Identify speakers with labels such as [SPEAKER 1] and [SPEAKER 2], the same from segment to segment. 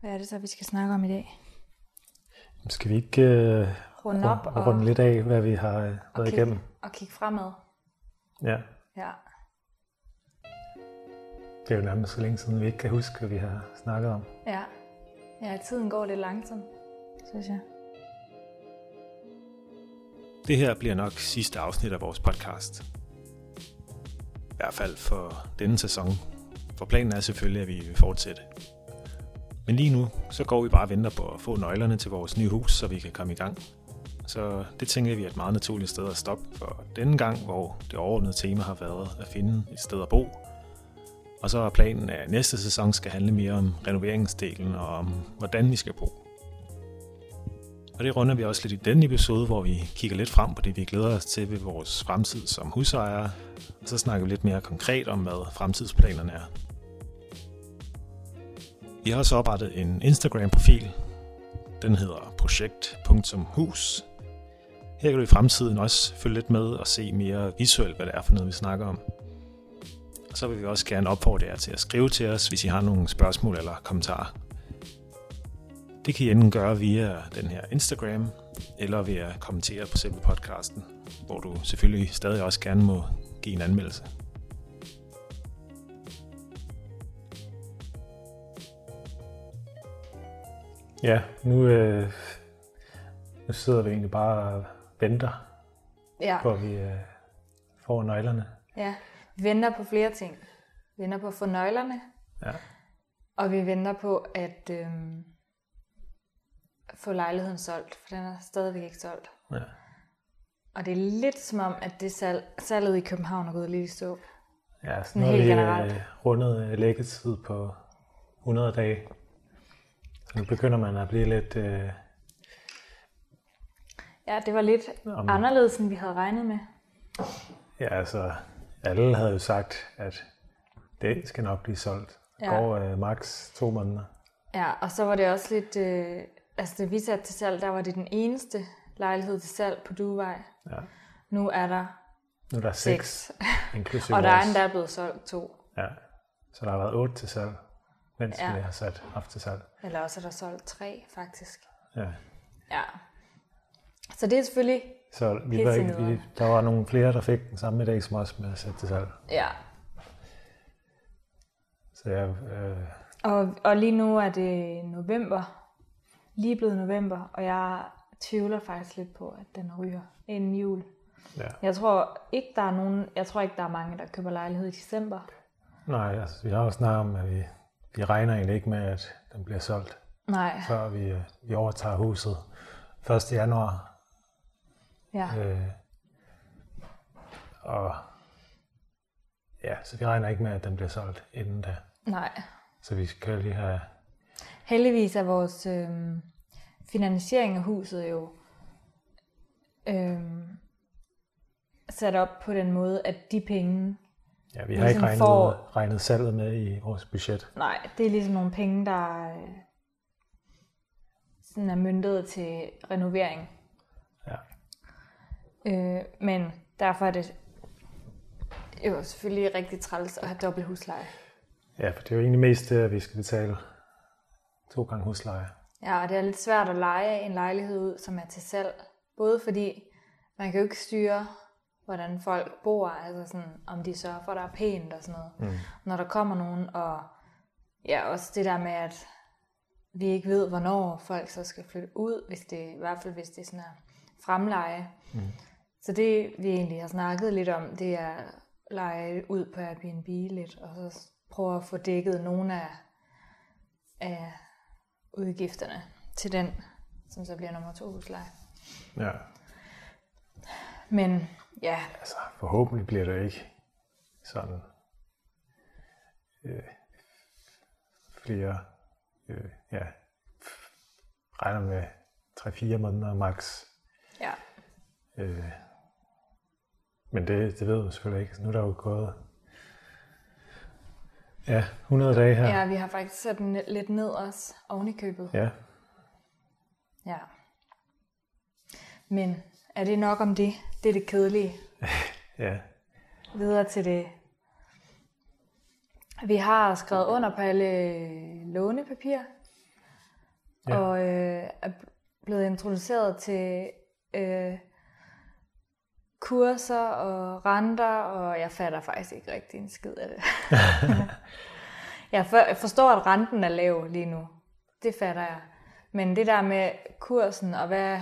[SPEAKER 1] Hvad er det så, vi skal snakke om i dag?
[SPEAKER 2] Skal vi ikke uh,
[SPEAKER 1] Runde op og,
[SPEAKER 2] runde lidt af, hvad vi har uh, været
[SPEAKER 1] kigge,
[SPEAKER 2] igennem?
[SPEAKER 1] og kigge fremad.
[SPEAKER 2] Ja,
[SPEAKER 1] Ja.
[SPEAKER 2] det er jo nærmest så længe siden, vi ikke kan huske, hvad vi har snakket om.
[SPEAKER 1] Ja. Ja, tiden går lidt langsomt, synes jeg.
[SPEAKER 3] Det her bliver nok sidste afsnit af vores podcast. I hvert fald for denne sæson. For planen er selvfølgelig, at vi vil fortsætte. Men lige nu, så går vi bare og venter på at få nøglerne til vores nye hus, så vi kan komme i gang. Så det tænker vi er et meget naturligt sted at stoppe for denne gang, hvor det overordnede tema har været at finde et sted at bo. Og så er planen, at næste sæson skal handle mere om renoveringsdelen og om, hvordan vi skal bo. Og det runder vi også lidt i denne episode, hvor vi kigger lidt frem på det, vi glæder os til ved vores fremtid som husejere. Og så snakker vi lidt mere konkret om, hvad fremtidsplanerne er. Vi har også oprettet en Instagram-profil. Den hedder projekt.hus. Her kan du i fremtiden også følge lidt med og se mere visuelt, hvad det er for noget, vi snakker om. Og så vil vi også gerne opfordre jer til at skrive til os, hvis I har nogle spørgsmål eller kommentarer. Det kan I enten gøre via den her Instagram, eller ved at kommentere på selve podcasten, hvor du selvfølgelig stadig også gerne må give en anmeldelse.
[SPEAKER 2] Ja, nu, øh, nu sidder vi egentlig bare og venter
[SPEAKER 1] Ja.
[SPEAKER 2] på, at vi øh, får nøglerne.
[SPEAKER 1] ja. Vi venter på flere ting. Vi venter på at få nøglerne,
[SPEAKER 2] Ja.
[SPEAKER 1] og vi venter på at øhm, få lejligheden solgt, for den er stadigvæk ikke solgt.
[SPEAKER 2] Ja.
[SPEAKER 1] Og det er lidt som om, at det salg, salget i København er gået lidt i stå.
[SPEAKER 2] Ja, så
[SPEAKER 1] Sådan
[SPEAKER 2] nu har
[SPEAKER 1] helt
[SPEAKER 2] vi
[SPEAKER 1] generelt.
[SPEAKER 2] øh, rundet øh, læggetid på 100 dage. Nu begynder man at blive lidt... Øh,
[SPEAKER 1] Ja, det var lidt
[SPEAKER 2] Om-
[SPEAKER 1] anderledes, end vi havde regnet med.
[SPEAKER 2] ja, altså, alle havde jo sagt, at det skal nok blive solgt. Det
[SPEAKER 1] Ja.
[SPEAKER 2] går øh, maks to måneder.
[SPEAKER 1] Ja, og så var det også lidt... Øh, altså, da vi satte til salg, der var det den eneste lejlighed til salg på Duvej.
[SPEAKER 2] Ja.
[SPEAKER 1] Nu er der
[SPEAKER 2] Nu er der seks,
[SPEAKER 1] seks,
[SPEAKER 2] inklusive
[SPEAKER 1] og der er endda blevet solgt to.
[SPEAKER 2] Ja. Så der har været otte til salg, mens
[SPEAKER 1] Ja.
[SPEAKER 2] vi har sat haft til salg.
[SPEAKER 1] Eller også er der solgt tre, faktisk.
[SPEAKER 2] Ja.
[SPEAKER 1] Ja. Så det er selvfølgelig...
[SPEAKER 2] Så vi var ikke, vi, der var nogle flere, der fik den samme idé som os med at sætte til salg.
[SPEAKER 1] Ja.
[SPEAKER 2] Så ja, øh,
[SPEAKER 1] Og, og lige nu er det november. Lige blevet november, og jeg tvivler faktisk lidt på, at den ryger inden jul.
[SPEAKER 2] ja.
[SPEAKER 1] Jeg tror ikke, der er nogen, jeg tror ikke, der er mange, der køber lejlighed i december.
[SPEAKER 2] Nej, altså, vi har jo snakket om, at vi, vi regner egentlig ikke med, at den bliver solgt,
[SPEAKER 1] Nej,
[SPEAKER 2] før vi, øh, vi overtager huset 1. januar.
[SPEAKER 1] ja.
[SPEAKER 2] Øh, og ja, så vi regner ikke med, at den bliver solgt inden da.
[SPEAKER 1] Nej.
[SPEAKER 2] Så vi skal lige have...
[SPEAKER 1] Heldigvis er vores øh, finansiering af huset jo øh, sat op på den måde, at de penge,
[SPEAKER 2] Ja, vi har ikke
[SPEAKER 1] Ligesom
[SPEAKER 2] regnet,
[SPEAKER 1] får-
[SPEAKER 2] regnet salget med i vores budget.
[SPEAKER 1] nej, det er ligesom nogle penge, der øh, sådan er myndet til renovering.
[SPEAKER 2] Ja.
[SPEAKER 1] Øh, men derfor er det jo selvfølgelig rigtig træls at have dobbelt husleje.
[SPEAKER 2] Ja, for det er jo egentlig mest det, at vi skal betale to gange husleje.
[SPEAKER 1] Ja, og det er lidt svært at lege en lejlighed ud, som er til salg. Både fordi man kan jo ikke styre, hvordan folk bor, altså sådan, om de sørger for, at der er pænt og sådan noget.
[SPEAKER 2] Mm.
[SPEAKER 1] Når der kommer nogen, og ja, også det der med, at vi ikke ved, hvornår folk så skal flytte ud, hvis det, i hvert fald hvis det sådan er fremleje.
[SPEAKER 2] Mm.
[SPEAKER 1] Så det, vi egentlig har snakket lidt om, det er at lege ud på Airbnb lidt, og så prøve at få dækket nogle af, af udgifterne til den, som så bliver nummer to husleje.
[SPEAKER 2] Ja,
[SPEAKER 1] Men ja,
[SPEAKER 2] altså forhåbentlig bliver det ikke sådan øh, flere, øh, ja, regner med 3-4 måneder max.
[SPEAKER 1] ja,
[SPEAKER 2] Øh, men det, det ved du selvfølgelig ikke. Nu er der jo gået ja, 100 dage her.
[SPEAKER 1] ja, vi har faktisk sat den lidt ned også oven i købet.
[SPEAKER 2] ja.
[SPEAKER 1] Ja. Men er det nok om det? Det er det kedelige.
[SPEAKER 2] ja.
[SPEAKER 1] Videre til det. Vi har skrevet under på alle lånepapirer. ja. og øh, er blevet introduceret til øh, kurser og renter, og jeg fatter faktisk ikke rigtig en skid af det. jeg forstår, at renten er lav lige nu. Det fatter jeg. Men det der med kursen og hvad...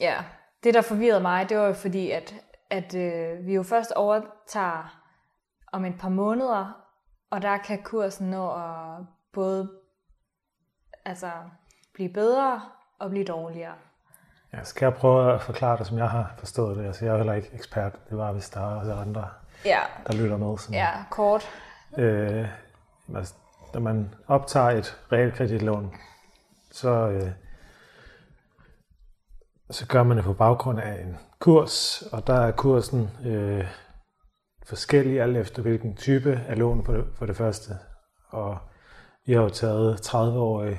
[SPEAKER 1] Ja, det der forvirrede mig, det var jo fordi, at, at øh, vi jo først overtager om et par måneder, og der kan kursen nå at både altså, blive bedre og blive dårligere.
[SPEAKER 2] Ja, skal jeg prøve at forklare det, som jeg har forstået det? Altså, jeg er heller ikke ekspert. Det var, hvis der er også andre,
[SPEAKER 1] ja.
[SPEAKER 2] der lytter med. Sådan,
[SPEAKER 1] ja, kort.
[SPEAKER 2] Øh, altså, når man optager et realkreditlån, så, øh, så gør man det på baggrund af en kurs, og der er kursen øh, forskellig alt efter hvilken type af lån for det, for det første. Og vi har jo taget 30 år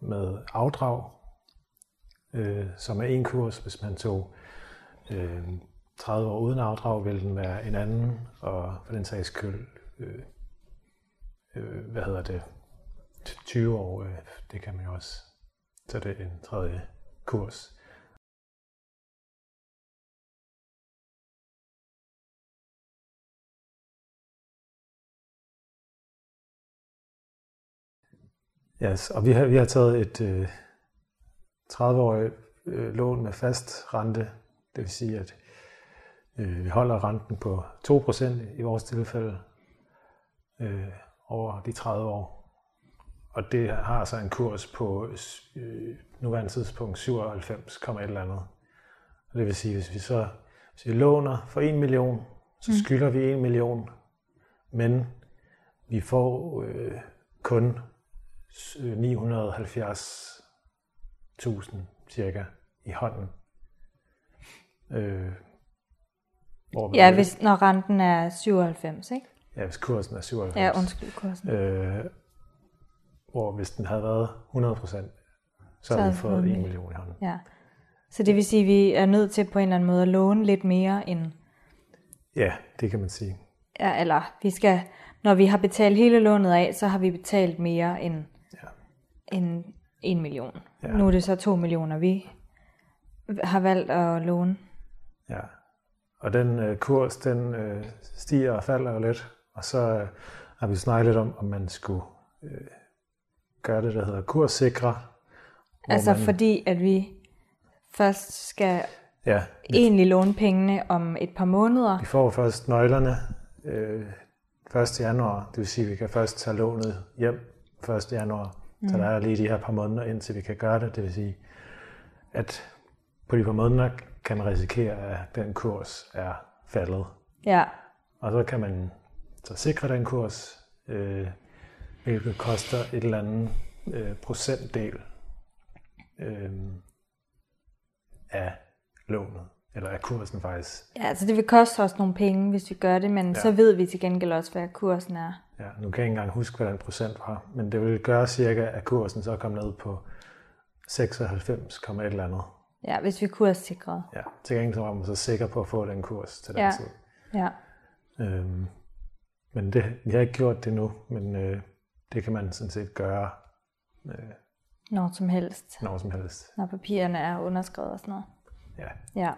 [SPEAKER 2] med afdrag, øh, som er en kurs. Hvis man tog øh, 30 år uden afdrag, vil den være en anden, og for den sags skyld, øh, øh, hvad hedder det, 20 år, øh, det kan man jo også. Så det er en tredje kurs. Yes, og vi har, vi har taget et øh, 30-årigt øh, lån med fast rente. Det vil sige, at øh, vi holder renten på 2% i vores tilfælde øh, over de 30 år. Og det har så en kurs på øh, nuværende tidspunkt 97, et eller andet. Og det vil sige, hvis vi så hvis vi låner for 1 million, så mm. skylder vi 1 million, men vi får øh, kun 970.000 cirka i hånden.
[SPEAKER 1] Øh, hvor ja, hvis, når renten er 97, ikke?
[SPEAKER 2] Ja, hvis kursen er 97.
[SPEAKER 1] Ja, undskyld, kursen. Øh,
[SPEAKER 2] hvor hvis den havde været 100 procent, så, så havde vi fået 1 million i hånden.
[SPEAKER 1] Ja. Så det vil sige, at vi er nødt til på en eller anden måde at låne lidt mere end...
[SPEAKER 2] Ja, det kan man sige.
[SPEAKER 1] Ja, eller vi skal, når vi har betalt hele lånet af, så har vi betalt mere end en, en million. Ja. Nu er det så to millioner, vi har valgt at låne.
[SPEAKER 2] Ja, og den øh, kurs, den øh, stiger og falder jo lidt, og så øh, har vi snakket lidt om, om man skulle øh, gøre det, der hedder kurssikre.
[SPEAKER 1] Altså man, fordi, at vi først skal ja, vi, egentlig låne pengene om et par måneder.
[SPEAKER 2] Vi får først nøglerne øh, 1. januar, det vil sige, at vi kan først tage lånet hjem 1. januar. Mm. Så der er lige de her par måneder, indtil vi kan gøre det. Det vil sige, at på de par måneder kan man risikere, at den kurs er faldet.
[SPEAKER 1] Ja.
[SPEAKER 2] Og så kan man så sikre den kurs, øh, hvilket koster et eller andet øh, procentdel øh, af lånet, eller af kursen faktisk.
[SPEAKER 1] Ja, altså det vil koste os nogle penge, hvis vi gør det, men ja. så ved vi til gengæld også, hvad kursen er.
[SPEAKER 2] Ja, nu kan jeg ikke engang huske, hvad den procent var, men det vil gøre cirka, at kursen så kom ned på 96, et eller andet.
[SPEAKER 1] Ja, hvis vi kurssikret.
[SPEAKER 2] Ja, til gengæld så var man så sikker på at få den kurs til den ja. tid.
[SPEAKER 1] Ja.
[SPEAKER 2] Øhm, men det, vi har ikke gjort det nu, men øh, det kan man sådan set gøre.
[SPEAKER 1] Øh, når som helst.
[SPEAKER 2] Når som helst.
[SPEAKER 1] Når papirerne er underskrevet og sådan noget.
[SPEAKER 2] Ja.
[SPEAKER 1] Ja.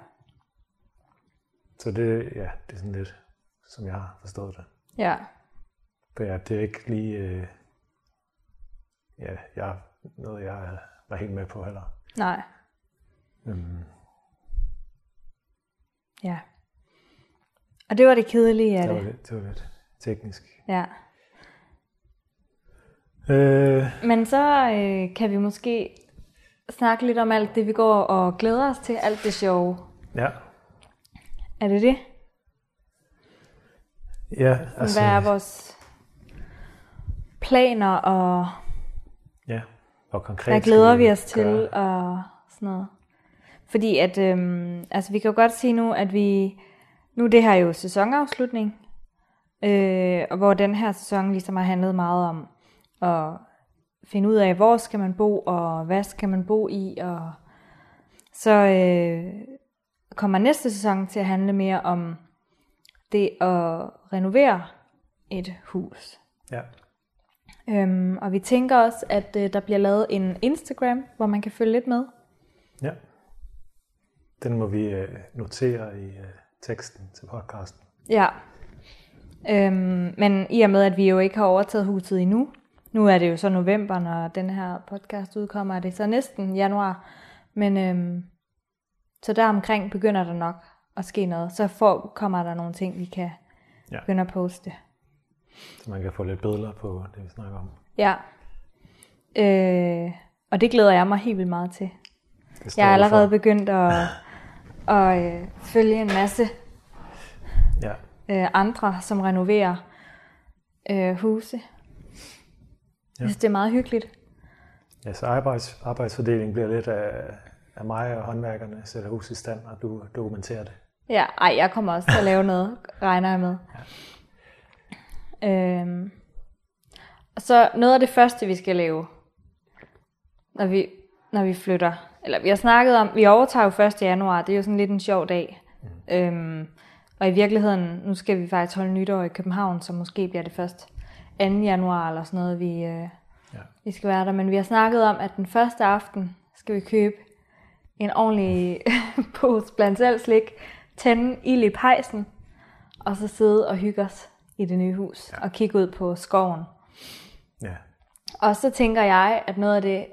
[SPEAKER 2] Så det, ja, det er sådan lidt, som jeg har forstået det.
[SPEAKER 1] Ja.
[SPEAKER 2] For ja, det er ikke lige øh, ja, jeg, noget, jeg var helt med på heller.
[SPEAKER 1] Nej. Øhm. Ja. Og det var det kedelige af
[SPEAKER 2] det.
[SPEAKER 1] Det
[SPEAKER 2] var lidt, det var lidt teknisk.
[SPEAKER 1] Ja. Øh. Men så øh, kan vi måske snakke lidt om alt det, vi går og glæder os til, alt det sjove.
[SPEAKER 2] Ja.
[SPEAKER 1] Er det det?
[SPEAKER 2] Ja, altså...
[SPEAKER 1] Hvad er vores planer og...
[SPEAKER 2] Ja, og konkret...
[SPEAKER 1] Hvad glæder vi os til gøre? og sådan noget? Fordi at, øhm, altså vi kan jo godt sige nu, at vi... Nu er det her jo sæsonafslutning, øh, og hvor den her sæson ligesom har handlet meget om at finde ud af, hvor skal man bo, og hvad skal man bo i, og så øh, kommer næste sæson til at handle mere om det at renovere et hus.
[SPEAKER 2] Ja.
[SPEAKER 1] Øhm, og vi tænker også, at øh, der bliver lavet en Instagram, hvor man kan følge lidt med.
[SPEAKER 2] Ja. Den må vi øh, notere i øh, teksten til podcasten.
[SPEAKER 1] Ja. Øhm, men i og med, at vi jo ikke har overtaget huset endnu, nu er det jo så november, når den her podcast udkommer, er det så næsten januar. Men øhm, så der omkring begynder der nok at ske noget. Så får, kommer der nogle ting, vi kan
[SPEAKER 2] Ja.
[SPEAKER 1] begynde at poste.
[SPEAKER 2] Så man kan få lidt billeder på det, vi snakker om.
[SPEAKER 1] Ja. Øh, og det glæder jeg mig helt vildt meget til. Jeg er allerede
[SPEAKER 2] for.
[SPEAKER 1] begyndt at, at øh, følge en masse
[SPEAKER 2] Ja.
[SPEAKER 1] øh, andre, som renoverer øh, huse. Jeg synes, det er meget hyggeligt.
[SPEAKER 2] ja, så arbejds, arbejdsfordelingen bliver lidt af, af mig og håndværkerne sætter hus i stand, og du dokumenterer det.
[SPEAKER 1] Ja, ej, jeg kommer også til at lave noget, regner jeg med. Øhm, og så noget af det første, vi skal lave, når vi, når vi flytter, eller vi har snakket om, vi overtager jo 1. januar, det er jo sådan lidt en sjov dag. Mm. Øhm, og i virkeligheden, nu skal vi faktisk holde nytår i København, så måske bliver det først 2. januar eller sådan noget, vi, øh,
[SPEAKER 2] Ja.
[SPEAKER 1] vi skal være der. Men vi har snakket om, at den første aften skal vi købe en ordentlig pose blandt selv slik, tænde ild i pejsen, og så sidde og hygge os i det nye hus, ja. og kigge ud på skoven.
[SPEAKER 2] Ja.
[SPEAKER 1] Og så tænker jeg, at noget af det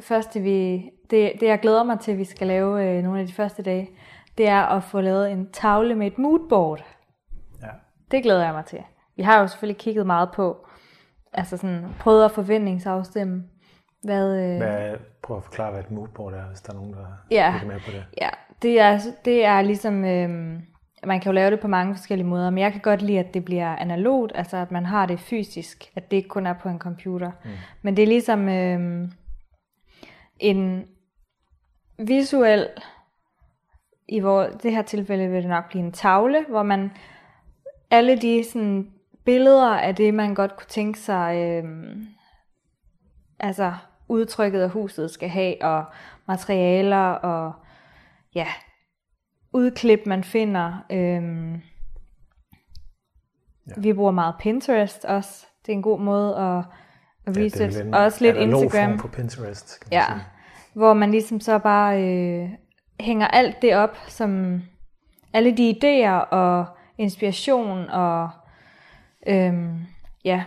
[SPEAKER 1] første, vi, det, det jeg glæder mig til, at vi skal lave øh, nogle af de første dage, det er at få lavet en tavle med et moodboard.
[SPEAKER 2] ja.
[SPEAKER 1] Det glæder jeg mig til. Vi har jo selvfølgelig kigget meget på, altså sådan, prøvet at forventningsafstemme, hvad, øh,
[SPEAKER 2] Hvad, prøv at forklare, hvad et moodboard er, hvis der er nogen, der
[SPEAKER 1] Ja.
[SPEAKER 2] lytter med på det.
[SPEAKER 1] Ja, det er, det er ligesom, øhm, man kan jo lave det på mange forskellige måder, men jeg kan godt lide, at det bliver analogt, altså at man har det fysisk, at det ikke kun er på en computer. Mm. Men det er ligesom øhm, en visuel, i hvor, det her tilfælde vil det nok blive en tavle, hvor man alle de sådan, billeder af det, man godt kunne tænke sig, øhm, altså udtrykket af huset skal have, og materialer, og ja, udklip, man finder. Øhm, ja. Vi bruger meget Pinterest også. Det er en god måde at, at
[SPEAKER 2] Ja,
[SPEAKER 1] research.
[SPEAKER 2] det vel en
[SPEAKER 1] og også lidt Instagram.
[SPEAKER 2] på Pinterest, kan man
[SPEAKER 1] Ja,
[SPEAKER 2] sige.
[SPEAKER 1] hvor man ligesom så bare øh, hænger alt det op, som alle de idéer og inspiration og øhm, ja,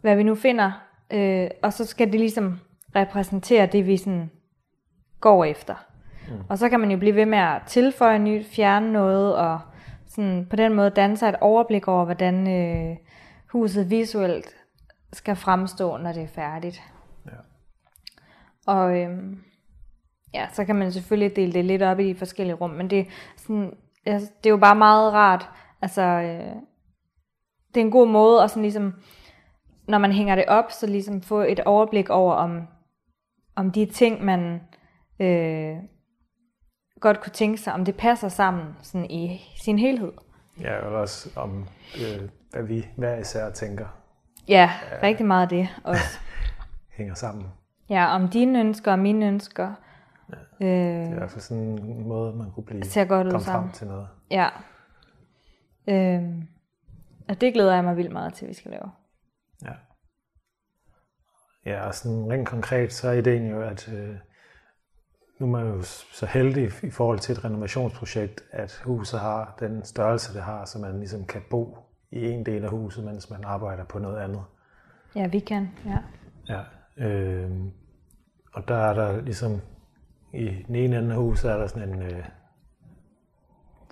[SPEAKER 1] hvad vi nu finder. Øh, og så skal det ligesom repræsentere det, vi sådan går efter. Mm. Og så kan man jo blive ved med at tilføje nyt, fjerne noget, og sådan på den måde danne sig et overblik over, hvordan øh, huset visuelt skal fremstå, når det er færdigt.
[SPEAKER 2] Ja.
[SPEAKER 1] Og øhm, ja, så kan man selvfølgelig dele det lidt op i de forskellige rum, men det, sådan, ja, det er jo bare meget rart. Altså, øh, det er en god måde at sådan ligesom, når man hænger det op, så ligesom få et overblik over, om, om de ting, man øh, godt kunne tænke sig, om det passer sammen sådan i sin helhed.
[SPEAKER 2] Ja, og også om, øh, hvad vi hver især tænker
[SPEAKER 1] Ja, rigtig meget af det også.
[SPEAKER 2] hænger sammen.
[SPEAKER 1] Ja, om dine ønsker og mine ønsker. Øh,
[SPEAKER 2] Det er i hvert fald sådan en måde, man kunne blive
[SPEAKER 1] ser godt ud sammen.
[SPEAKER 2] frem til noget.
[SPEAKER 1] Ja. Øhm, og det glæder jeg mig vildt meget til, at vi skal lave.
[SPEAKER 2] Ja. Ja, og sådan rent konkret, så er ideen jo, at øh, nu er man jo så heldig i forhold til et renovationsprojekt, at huset har den størrelse, det har, så man ligesom kan bo i en del af huset, mens man arbejder på noget andet.
[SPEAKER 1] Ja, vi kan. Ja.
[SPEAKER 2] Ja, øh, og der er der ligesom, i den ene ende af huset er der sådan en øh,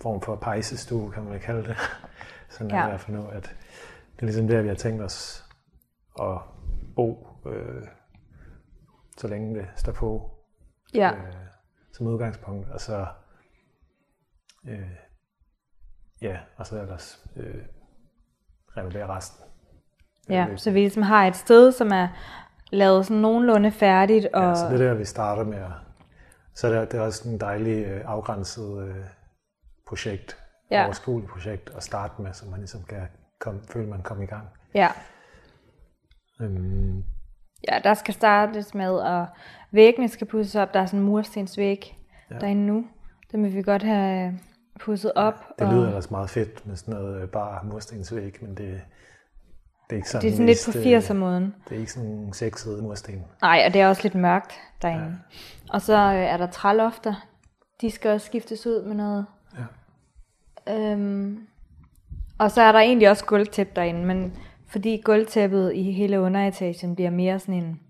[SPEAKER 2] form for pejsestue, kan man kalde det. sådan er
[SPEAKER 1] Ja.
[SPEAKER 2] det i hvert fald nu, at det er ligesom der, vi har tænkt os at bo, øh, så længe det står på
[SPEAKER 1] Ja.
[SPEAKER 2] øh, som udgangspunkt, og så øh, ja, og så ellers øh, renovere resten.
[SPEAKER 1] ja, så vi ligesom har et sted, som er lavet sådan nogenlunde færdigt. Og,
[SPEAKER 2] Ja, så det er der, vi starter med. Så er det, det er også en dejlig øh, afgrænset øh, projekt,
[SPEAKER 1] ja.
[SPEAKER 2] overskueligt projekt at starte med, så man ligesom kan komme, føle, man kommer i gang.
[SPEAKER 1] ja.
[SPEAKER 2] Øhm,
[SPEAKER 1] ja, der skal startes med, at væggene skal pudses op. Der er sådan en murstensvæg ja.
[SPEAKER 2] Ja.
[SPEAKER 1] derinde nu. Den vil vi godt have pudset op.
[SPEAKER 2] det
[SPEAKER 1] og,
[SPEAKER 2] lyder ellers meget fedt med sådan noget øh, bare murstensvæg, men det, det er ikke sådan,
[SPEAKER 1] Det er sådan lidt på
[SPEAKER 2] mest, øh,
[SPEAKER 1] 80'er-måden.
[SPEAKER 2] Det er ikke sådan en sexet mursten.
[SPEAKER 1] Nej, og det er også lidt mørkt derinde. Ja. Og så øh, er der trælofter. De skal også skiftes ud med noget.
[SPEAKER 2] Ja.
[SPEAKER 1] Øhm, og så er der egentlig også gulvtæppe derinde, men fordi gulvtæppet i hele underetagen bliver mere sådan en...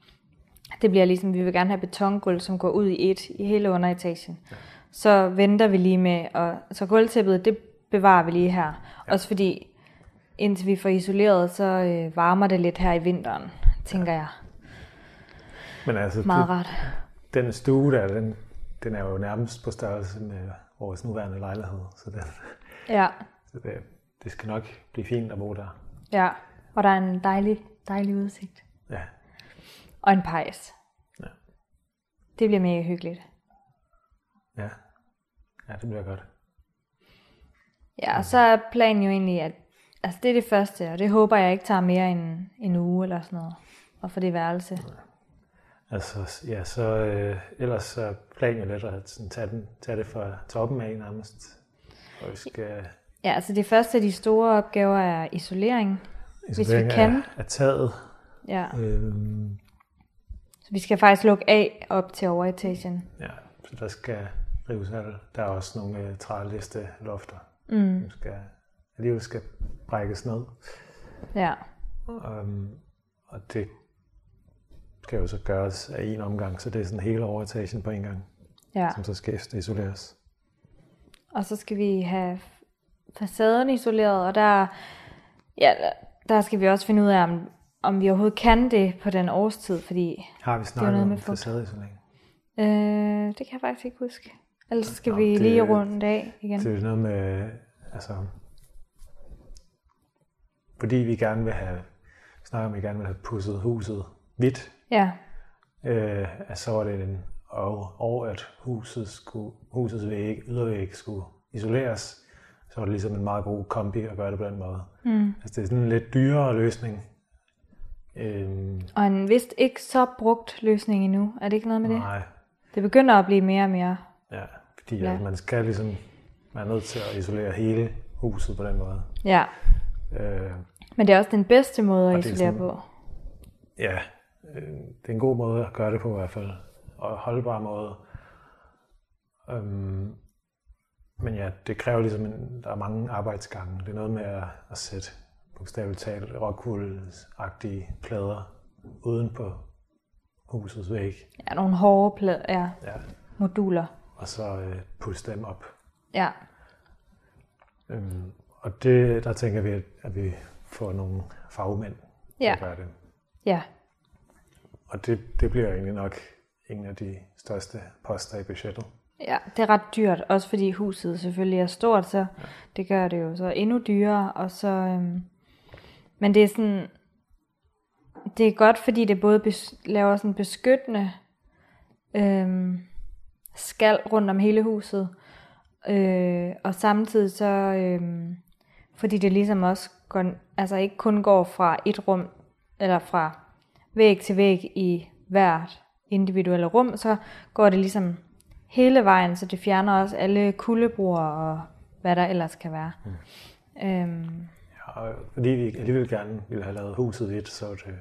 [SPEAKER 1] Det bliver ligesom, vi vil gerne have betongulv, som går ud i et i hele underetagen. Ja. Så venter vi lige med, og så gulvtæppet, det bevarer vi lige her. Ja. Også fordi, indtil vi får isoleret, så øh, varmer det lidt her i vinteren, tænker ja. jeg.
[SPEAKER 2] Men altså,
[SPEAKER 1] Meget
[SPEAKER 2] det,
[SPEAKER 1] rart.
[SPEAKER 2] den stue der, den, den er jo nærmest på størrelse med vores nuværende lejlighed. Så, den,
[SPEAKER 1] Ja,
[SPEAKER 2] så det, det skal nok blive fint at bo der.
[SPEAKER 1] ja. Og der er en dejlig, dejlig udsigt.
[SPEAKER 2] Ja,
[SPEAKER 1] Og en pejs.
[SPEAKER 2] Ja.
[SPEAKER 1] Det bliver mega hyggeligt.
[SPEAKER 2] ja. Ja, det bliver godt.
[SPEAKER 1] Ja, og så er planen jo egentlig, at altså det er det første, og det håber jeg ikke tager mere end en uge eller sådan noget, og få det værelse.
[SPEAKER 2] Altså, ja, så øh, ellers så er planen jo lidt at sådan, tage, den, tage det fra toppen af nærmest. Og vi skal
[SPEAKER 1] Ja, altså det første af de store opgaver er isolering. Vi
[SPEAKER 2] isolering
[SPEAKER 1] kan.
[SPEAKER 2] Af, af taget.
[SPEAKER 1] Ja,
[SPEAKER 2] Øhm,
[SPEAKER 1] så vi skal faktisk lukke af op til overetagen.
[SPEAKER 2] ja, så der skal rives alt. Der er også nogle øh, træliste lofter,
[SPEAKER 1] Mm,
[SPEAKER 2] som skal, alligevel skal brækkes ned.
[SPEAKER 1] ja,
[SPEAKER 2] Um, og det skal jo så gøres af en omgang, så det er sådan hele overetagen på en gang,
[SPEAKER 1] ja.
[SPEAKER 2] som så skal isoleres.
[SPEAKER 1] Og så skal vi have facaden isoleret, og der, ja, der skal vi også finde ud af, om, om vi overhovedet kan det på den årstid, fordi
[SPEAKER 2] Har vi
[SPEAKER 1] noget
[SPEAKER 2] snakket om
[SPEAKER 1] med fugt.
[SPEAKER 2] facadeisolering?
[SPEAKER 1] øh, det kan jeg faktisk ikke huske. Ellers skal
[SPEAKER 2] Nå,
[SPEAKER 1] vi
[SPEAKER 2] det-
[SPEAKER 1] lige rundt af igen.
[SPEAKER 2] Det er noget med, altså, fordi vi gerne vil have, snakker om, vi gerne vil have pudset huset hvidt,
[SPEAKER 1] Ja,
[SPEAKER 2] øh, at så var det en, og, og at huset skulle, husets væg, ydervæg skulle isoleres, så var det ligesom en meget god kombi at gøre det på den måde.
[SPEAKER 1] mm.
[SPEAKER 2] Altså det er sådan en lidt dyrere løsning. Øhm,
[SPEAKER 1] og en vist ikke så brugt løsning endnu. Er det ikke noget med det?
[SPEAKER 2] nej,
[SPEAKER 1] Det begynder at blive mere og mere.
[SPEAKER 2] ja, fordi
[SPEAKER 1] Ja.
[SPEAKER 2] Altså, man skal ligesom være nødt til at isolere hele huset på den måde.
[SPEAKER 1] Ja,
[SPEAKER 2] Øh,
[SPEAKER 1] men det er også den bedste måde at
[SPEAKER 2] er
[SPEAKER 1] isolere
[SPEAKER 2] sådan-
[SPEAKER 1] på.
[SPEAKER 2] ja, øh, det er en god måde at gøre det på i hvert fald, og holdbar måde. Øhm, men ja, det kræver ligesom, en, der er mange arbejdsgange. Det er noget med at, at sætte bogstaveligt talt rockwool-agtige plader uden på husets væg.
[SPEAKER 1] Ja, nogle hårde pla- ja,
[SPEAKER 2] Ja,
[SPEAKER 1] moduler.
[SPEAKER 2] og så øh, puste dem op.
[SPEAKER 1] Ja,
[SPEAKER 2] Øhm, og det, der tænker vi, at, at vi får nogle fagmænd til
[SPEAKER 1] Ja.
[SPEAKER 2] at gøre det.
[SPEAKER 1] ja,
[SPEAKER 2] Og det, det bliver egentlig nok en af de største poster i budgettet.
[SPEAKER 1] Ja. Det er ret dyrt, også fordi huset selvfølgelig er stort, så det gør det jo så endnu dyrere. Og så, øhm, men det er sådan, det er godt, fordi det både bes, laver sådan beskyttende øhm, skal rundt om hele huset, øh, og samtidig så, øhm, fordi det ligesom også går, altså ikke kun går fra et rum, eller fra væg til væg i hvert individuelle rum, så går det ligesom hele vejen, så det fjerner også alle kuldebroer og hvad der ellers kan være. Mm. Øhm,
[SPEAKER 2] Ja, og fordi vi alligevel gerne ville have lavet huset hvidt, så det,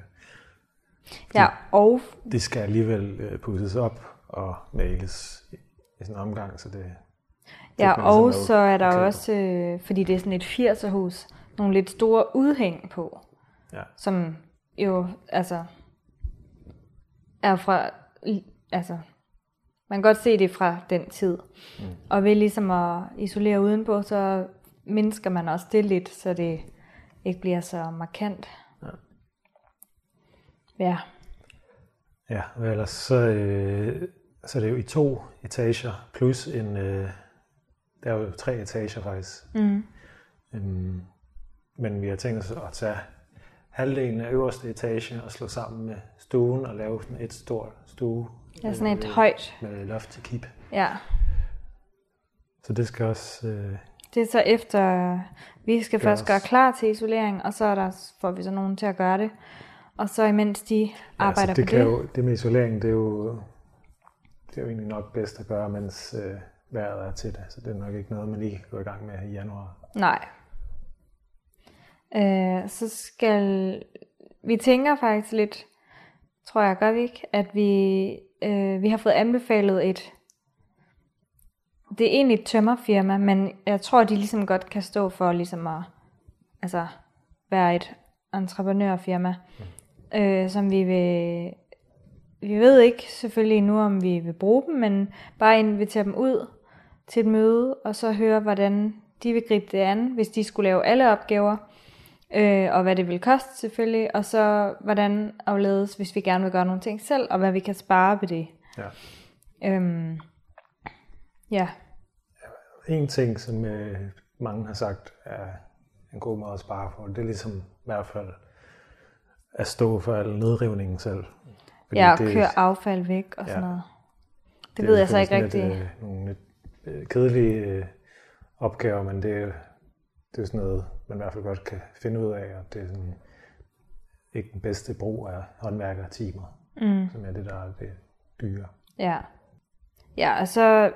[SPEAKER 1] ja, og
[SPEAKER 2] det skal alligevel øh, pusses op og males i, sådan en omgang, så det...
[SPEAKER 1] Ja,
[SPEAKER 2] ligesom
[SPEAKER 1] og
[SPEAKER 2] lave
[SPEAKER 1] så er der
[SPEAKER 2] forklæder.
[SPEAKER 1] også, øh, fordi det er sådan et 80'er hus, nogle lidt store udhæng på,
[SPEAKER 2] Ja.
[SPEAKER 1] som jo, altså, er fra, altså, man kan godt se det fra den tid. Mm. Og ved ligesom at isolere udenpå, så mindsker man også det lidt, så det ikke bliver så markant.
[SPEAKER 2] Ja.
[SPEAKER 1] Ja,
[SPEAKER 2] Ja, og ellers så, øh, så er det jo i to etager, plus en... Øh, der er jo tre etager faktisk.
[SPEAKER 1] mm.
[SPEAKER 2] Øhm, men vi har tænkt os at tage halvdelen af øverste etage og slå sammen med stuen og lave sådan et stort stue
[SPEAKER 1] er sådan et
[SPEAKER 2] øh,
[SPEAKER 1] højt,
[SPEAKER 2] med loft til kip.
[SPEAKER 1] ja.
[SPEAKER 2] Så det skal også... Øh,
[SPEAKER 1] Det er så efter, vi skal først
[SPEAKER 2] os.
[SPEAKER 1] gøre klar til isolering, og så er der, får vi så nogen til at gøre det. Og så imens de arbejder
[SPEAKER 2] altså, det
[SPEAKER 1] på
[SPEAKER 2] kan
[SPEAKER 1] det.
[SPEAKER 2] Jo, det med isolering, det er jo, det er jo egentlig nok bedst at gøre, mens øh, vejret er til det. Så det er nok ikke noget, man lige kan gå i gang med i januar.
[SPEAKER 1] Nej. Øh, så skal vi tænker faktisk lidt, tror jeg, gør vi ikke, at vi, øh, vi har fået anbefalet et, det er egentlig et tømmerfirma, men jeg tror, de ligesom godt kan stå for ligesom at altså, være et entreprenørfirma, mm. øh, som vi vil, vi ved ikke selvfølgelig endnu, om vi vil bruge dem, men bare invitere dem ud til et møde, og så høre, hvordan de vil gribe det an, hvis de skulle lave alle opgaver, øh, og hvad det vil koste selvfølgelig, og så hvordan afledes, hvis vi gerne vil gøre nogle ting selv, og hvad vi kan spare på det.
[SPEAKER 2] Ja.
[SPEAKER 1] Øhm, ja.
[SPEAKER 2] En ting, som øh, mange har sagt er en god måde at spare på, det er ligesom i hvert fald at stå for al nedrivningen selv.
[SPEAKER 1] Fordi ja, og det, køre affald væk og ja, sådan noget. Det, det ved jeg så ikke rigtigt.
[SPEAKER 2] Lidt, øh, nogle lidt øh, kedelige øh, opgaver, men det, det er sådan noget, man i hvert fald godt kan finde ud af, og det er sådan, ikke den bedste brug af håndværkertimer, mm. som er det, der er det dyre.
[SPEAKER 1] Ja. Ja, og så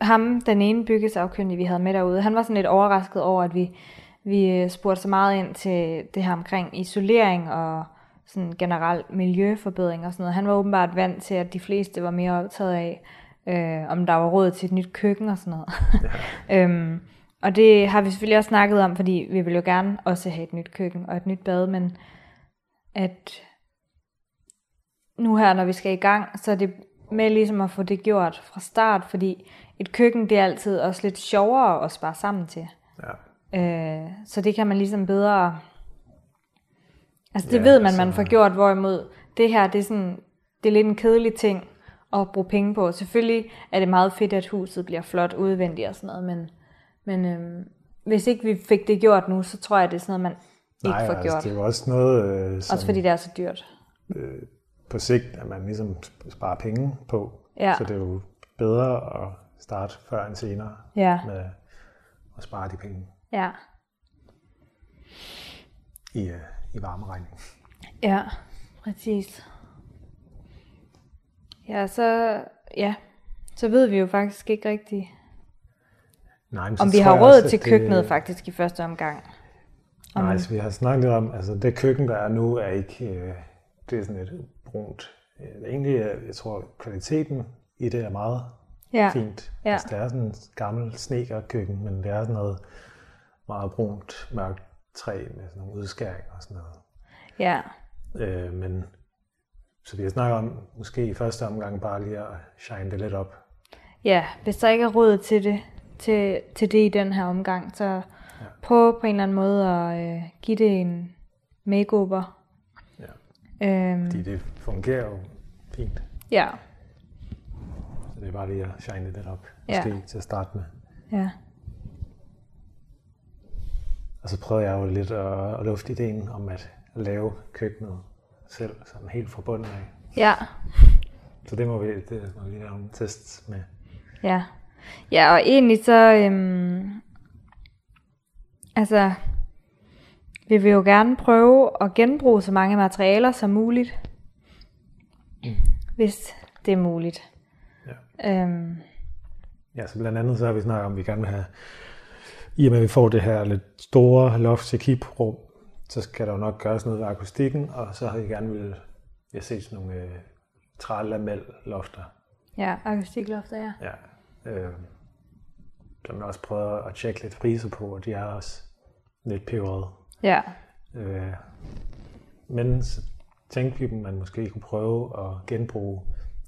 [SPEAKER 1] ham, den ene byggesafkyndige, vi havde med derude, han var sådan lidt overrasket over, at vi, vi øh, spurgte så meget ind til det her omkring isolering og sådan generelt miljøforbedring og sådan noget. Han var åbenbart vant til, at de fleste var mere optaget af, øh, om der var råd til et nyt køkken og sådan noget. Ja. øhm, og det har vi selvfølgelig også snakket om, fordi vi vil jo gerne også have et nyt køkken og et nyt bad, men at nu her, når vi skal i gang, så er det med ligesom at få det gjort fra start, fordi et køkken, det er altid også lidt sjovere at spare sammen til. Ja. Øh, så det kan man ligesom bedre... Altså det ja, ved man, man får gjort, hvorimod det her, det er sådan, det er lidt en kedelig ting at bruge penge på. Selvfølgelig er det meget fedt, at huset bliver flot udvendigt og sådan noget, men, men øhm, hvis ikke vi fik det gjort nu, så tror jeg, det er sådan noget, man ikke
[SPEAKER 2] Nej,
[SPEAKER 1] får
[SPEAKER 2] altså,
[SPEAKER 1] gjort.
[SPEAKER 2] det er jo også noget, øh,
[SPEAKER 1] som, også fordi det er så dyrt.
[SPEAKER 2] Øh, på sigt, at man ligesom sparer penge på. Ja. Så det er jo bedre at starte før end senere ja. med at spare de penge.
[SPEAKER 1] Ja.
[SPEAKER 2] I, uh, i varmeregning.
[SPEAKER 1] Ja, præcis. Ja, så, ja, så ved vi jo faktisk ikke rigtigt, Nej, om vi har råd også, til køkkenet det... faktisk i første omgang.
[SPEAKER 2] Om... Nej, altså vi har snakket lidt om, altså det køkken, der er nu, er ikke, øh, det er sådan et brunt. Egentlig, jeg tror, kvaliteten i det er meget ja. fint. Ja. Altså, det er sådan en gammel snekerkøkken, men det er sådan noget meget brunt, mørkt træ med sådan nogle udskæringer og sådan noget.
[SPEAKER 1] Ja.
[SPEAKER 2] Øh, men så vi har snakket om, måske i første omgang bare lige at shine det lidt op.
[SPEAKER 1] Ja, hvis der ikke er råd til det, til, til det i den her omgang, så ja. prøv på en eller anden måde at øh, give det en makeover.
[SPEAKER 2] Ja. Øhm, Fordi det fungerer jo fint.
[SPEAKER 1] Ja.
[SPEAKER 2] Så det er bare lige at shine det op, måske ja. til at starte med.
[SPEAKER 1] Ja.
[SPEAKER 2] Og så prøvede jeg jo lidt at, at lufte ideen om at lave køkkenet selv, sådan helt fra bunden af.
[SPEAKER 1] Ja.
[SPEAKER 2] Så det må vi, det må vi lave en test med.
[SPEAKER 1] Ja. Ja, og egentlig så, øhm, altså, vi vil jo gerne prøve at genbruge så mange materialer som muligt. Mm. Hvis det er muligt.
[SPEAKER 2] Ja. Øhm. ja, så blandt andet så har vi snakket om, at vi gerne vil have, i og med at vi får det her lidt store loft rum så skal der jo nok gøres noget ved akustikken, og så har jeg gerne vil jeg se sådan nogle øh, trælamel lofter.
[SPEAKER 1] Ja, akustiklofter, ja.
[SPEAKER 2] Ja. Øh, så man også prøvet at tjekke lidt priser på, og de er også lidt peberede.
[SPEAKER 1] Ja.
[SPEAKER 2] Øh, men så tænkte vi, at man måske kunne prøve at genbruge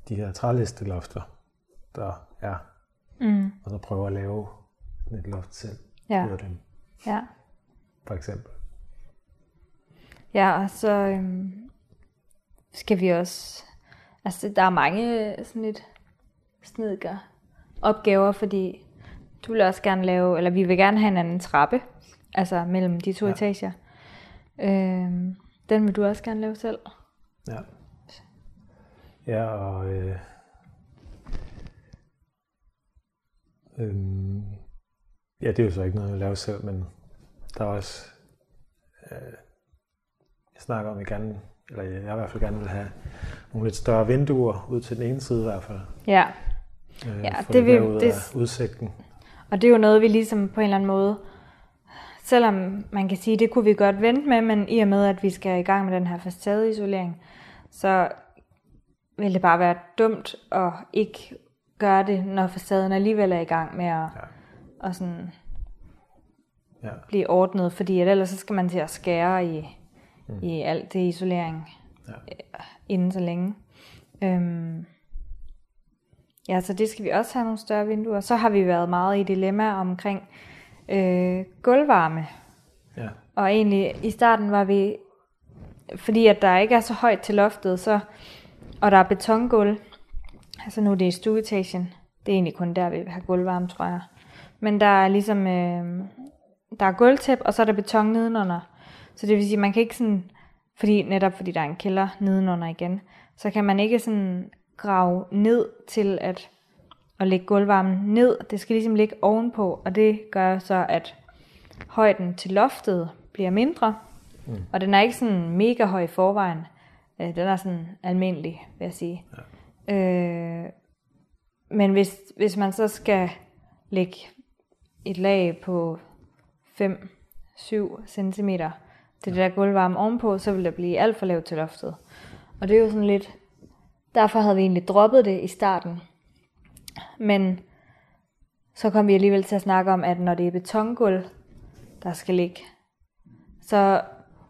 [SPEAKER 2] de her trælistelofter, der er. Mm. Og så prøve at lave et loft selv
[SPEAKER 1] ja.
[SPEAKER 2] ud af dem.
[SPEAKER 1] Ja.
[SPEAKER 2] For eksempel.
[SPEAKER 1] Ja, og så øhm, skal vi også... Altså, der er mange sådan lidt snedker opgaver, fordi du vil også gerne lave, eller vi vil gerne have en anden trappe, altså mellem de to ja. etager. Øhm, den vil du også gerne lave selv.
[SPEAKER 2] Ja. Ja, og øh, øhm, ja, det er jo så ikke noget, jeg laver selv, men der er også øh, jeg snakker om, at jeg gerne, eller jeg i hvert fald gerne vil have nogle lidt større vinduer ud til den ene side i hvert fald.
[SPEAKER 1] Ja.
[SPEAKER 2] Øh, ja, det vil det, udsigten.
[SPEAKER 1] Og det er jo noget, vi ligesom på en eller anden måde selvom man kan sige, det kunne vi godt vente med, men i og med, at vi skal i gang med den her facadeisolering, så vil det bare være dumt at ikke gøre det, når facaden alligevel er i gang med at, ja. at sådan ja. blive ordnet, fordi at ellers så skal man til at skære i, mm. i alt det isolering ja. Øh, inden så længe. Øhm, ja, så det skal vi også have nogle større vinduer. Så har vi været meget i dilemma omkring øh, gulvvarme. Ja. Og egentlig i starten var vi, fordi at der ikke er så højt til loftet, så, og der er betongulv, altså nu er det i stueetagen, det er egentlig kun der, vi har gulvvarme, tror jeg. Men der er ligesom, øh, der er gulvtæp, og så er der beton nedenunder. Så det vil sige, man kan ikke sådan, fordi netop fordi der er en kælder nedenunder igen, så kan man ikke sådan grave ned til at, at lægge gulvvarmen ned. Det skal ligesom ligge ovenpå, og det gør så, at højden til loftet bliver mindre. Mm. Og den er ikke sådan mega høj i forvejen. Øh, den er sådan almindelig, vil jeg sige. Ja. Øh, men hvis, hvis man så skal lægge et lag på 5-7 cm til det der gulvvarme ovenpå, så vil det blive alt for lavt til loftet. Og det er jo sådan lidt, derfor havde vi egentlig droppet det i starten. Men så kom vi alligevel til at snakke om, at når det er betongulv, der skal ligge, så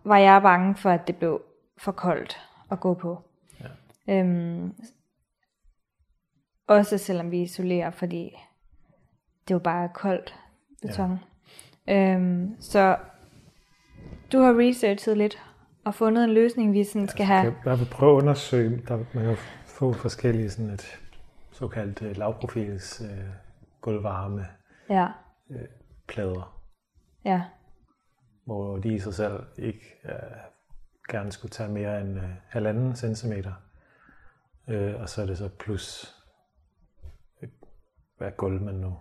[SPEAKER 1] var jeg bange for, at det blev for koldt at gå på. Ja. Øhm, også selvom vi isolerer, fordi det jo bare er koldt beton. Ja. Øhm, så du har researchet lidt og fundet en løsning, vi sådan skal have.
[SPEAKER 2] Jeg vil prøve at undersøge, der man kan få forskellige sådan et såkaldt uh, lavprofils uh, gulvvarme ja. uh, plader. Ja. Hvor de i sig selv ikke uh, gerne skulle tage mere end uh, halvanden centimeter. Uh, og så er det så plus hvad gulv man nu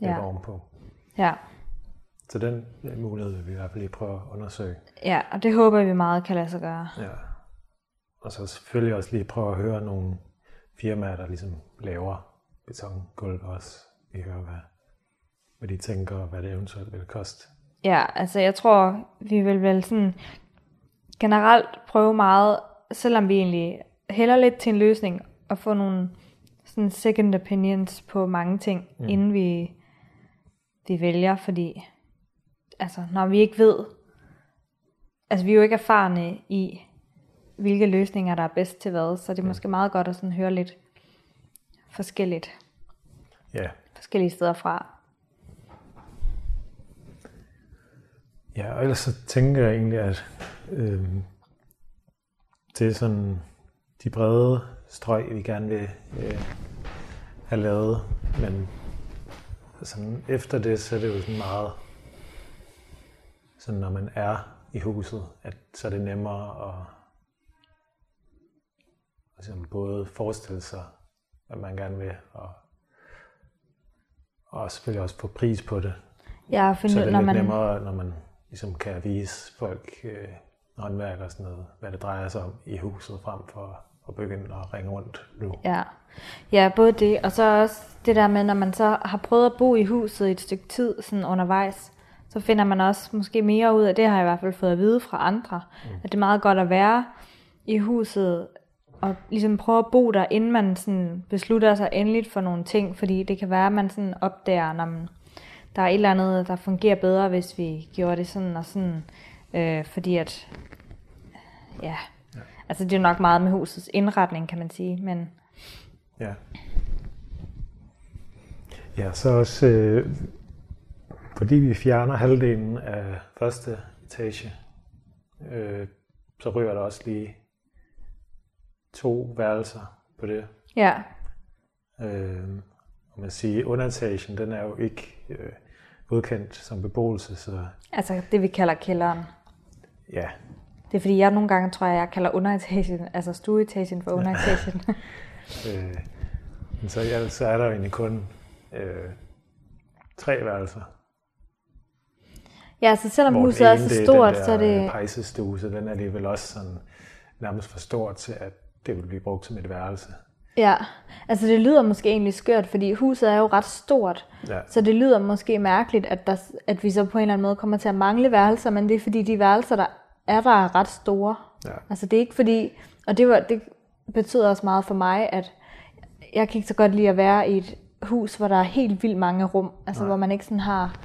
[SPEAKER 2] ja. ovenpå. Ja. Så den mulighed vil vi i hvert fald lige prøve at undersøge.
[SPEAKER 1] Ja, og det håber vi meget kan lade sig gøre. Ja.
[SPEAKER 2] Og så selvfølgelig også lige prøve at høre nogle firmaer, der ligesom laver betongulv også. Vi hører, hvad, hvad de tænker, og hvad det eventuelt vil koste.
[SPEAKER 1] Ja, altså jeg tror, vi vil vel sådan generelt prøve meget, selvom vi egentlig hælder lidt til en løsning, og få nogle sådan second opinions på mange ting, mm. inden vi, vi vælger, fordi altså, når vi ikke ved, altså vi er jo ikke erfarne i, hvilke løsninger, der er bedst til hvad, så det er måske meget godt at sådan høre lidt forskelligt. Ja. Forskellige steder fra.
[SPEAKER 2] Ja, og ellers så tænker jeg egentlig, at øh, det er sådan de brede strøg, vi gerne vil øh, have lavet, men sådan, efter det, så er det jo sådan meget så når man er i huset, at så er det nemmere at altså både forestille sig, hvad man gerne vil, og, og selvfølgelig også få pris på det. Ja, for så er når lidt man... nemmere, når man ligesom kan vise folk, øh, håndværk og sådan noget, hvad det drejer sig om i huset, frem for at begynde at ringe rundt nu.
[SPEAKER 1] Ja. ja, både det, og så også det der med, når man så har prøvet at bo i huset i et stykke tid sådan undervejs, så finder man også måske mere ud af, det har jeg i hvert fald fået at vide fra andre, mm. at det er meget godt at være i huset og ligesom prøve at bo der, inden man sådan beslutter sig endeligt for nogle ting, fordi det kan være, at man sådan opdager, når man, der er et eller andet, der fungerer bedre, hvis vi gjorde det sådan og sådan, øh, fordi at, ja, ja, altså det er nok meget med husets indretning, kan man sige, men...
[SPEAKER 2] Ja. Ja, så også, øh, fordi vi fjerner halvdelen af første etage, øh, så ryger der også lige to værelser på det. Ja. Øh, og man siger, underetagen, den er jo ikke øh, godkendt som beboelse. Så...
[SPEAKER 1] Altså det vi kalder kælderen. Ja. Det er fordi, jeg nogle gange tror, jeg, jeg kalder underetagen, altså stueetagen for underetagen.
[SPEAKER 2] øh, men så, ja, så er der jo egentlig kun øh, tre værelser.
[SPEAKER 1] Ja, så selvom huset er så stort,
[SPEAKER 2] så
[SPEAKER 1] er det...
[SPEAKER 2] pejsestue, så den er alligevel også sådan nærmest for stor til, at det vil blive brugt som et værelse.
[SPEAKER 1] Ja, altså det lyder måske egentlig skørt, fordi huset er jo ret stort.
[SPEAKER 2] Ja.
[SPEAKER 1] Så det lyder måske mærkeligt, at, der, at vi så på en eller anden måde kommer til at mangle værelser, men det er fordi de værelser, der er der, er ret store.
[SPEAKER 2] Ja.
[SPEAKER 1] Altså det er ikke fordi, og det, var, det betyder også meget for mig, at jeg kan ikke så godt lide at være i et hus, hvor der er helt vildt mange rum. Altså
[SPEAKER 2] Nej.
[SPEAKER 1] hvor man ikke sådan har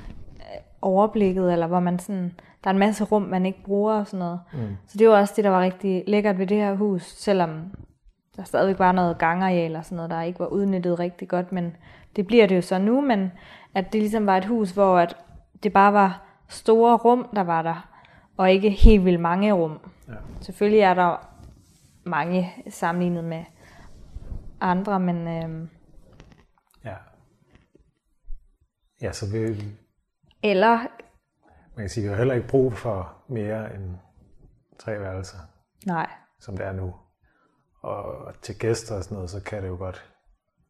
[SPEAKER 1] overblikket, eller hvor man sådan, der er en masse rum, man ikke bruger og sådan noget. Mm. Så det var også det, der var rigtig lækkert ved det her hus, selvom der stadigvæk var noget gangareal og sådan noget, der ikke var udnyttet rigtig godt, men det bliver det jo så nu, men at det ligesom var et hus, hvor at det bare var store rum, der var der, og ikke helt vildt mange rum.
[SPEAKER 2] Ja.
[SPEAKER 1] Selvfølgelig er der mange sammenlignet med andre, men øhm,
[SPEAKER 2] Ja. Ja, så vi,
[SPEAKER 1] eller
[SPEAKER 2] man kan sige, vi har heller ikke brug for mere end tre værelser,
[SPEAKER 1] nej,
[SPEAKER 2] som det er nu. Og til gæster og sådan noget, så kan det jo godt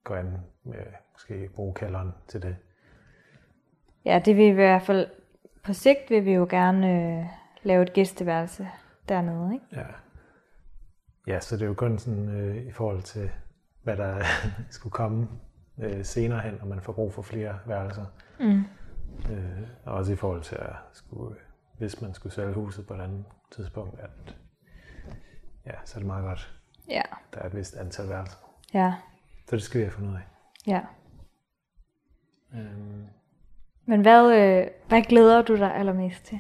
[SPEAKER 2] gå an med måske bruge kælderen til det.
[SPEAKER 1] ja, det vil vi i hvert fald på sigt vil vi jo gerne øh, lave et gæsteværelse dernede, ikke?
[SPEAKER 2] Ja. Ja, så det er jo kun sådan øh, i forhold til, hvad der skulle komme øh, senere hen, og man får brug for flere værelser.
[SPEAKER 1] Mm.
[SPEAKER 2] Øh, og også i forhold til, at skulle, hvis man skulle sælge huset på et andet tidspunkt, at ja, så er det meget godt,
[SPEAKER 1] Ja,
[SPEAKER 2] der er et vist antal værelser.
[SPEAKER 1] ja,
[SPEAKER 2] Så det skal vi have fundet ud af.
[SPEAKER 1] ja.
[SPEAKER 2] Øhm,
[SPEAKER 1] Men hvad, øh, hvad glæder du dig allermest til?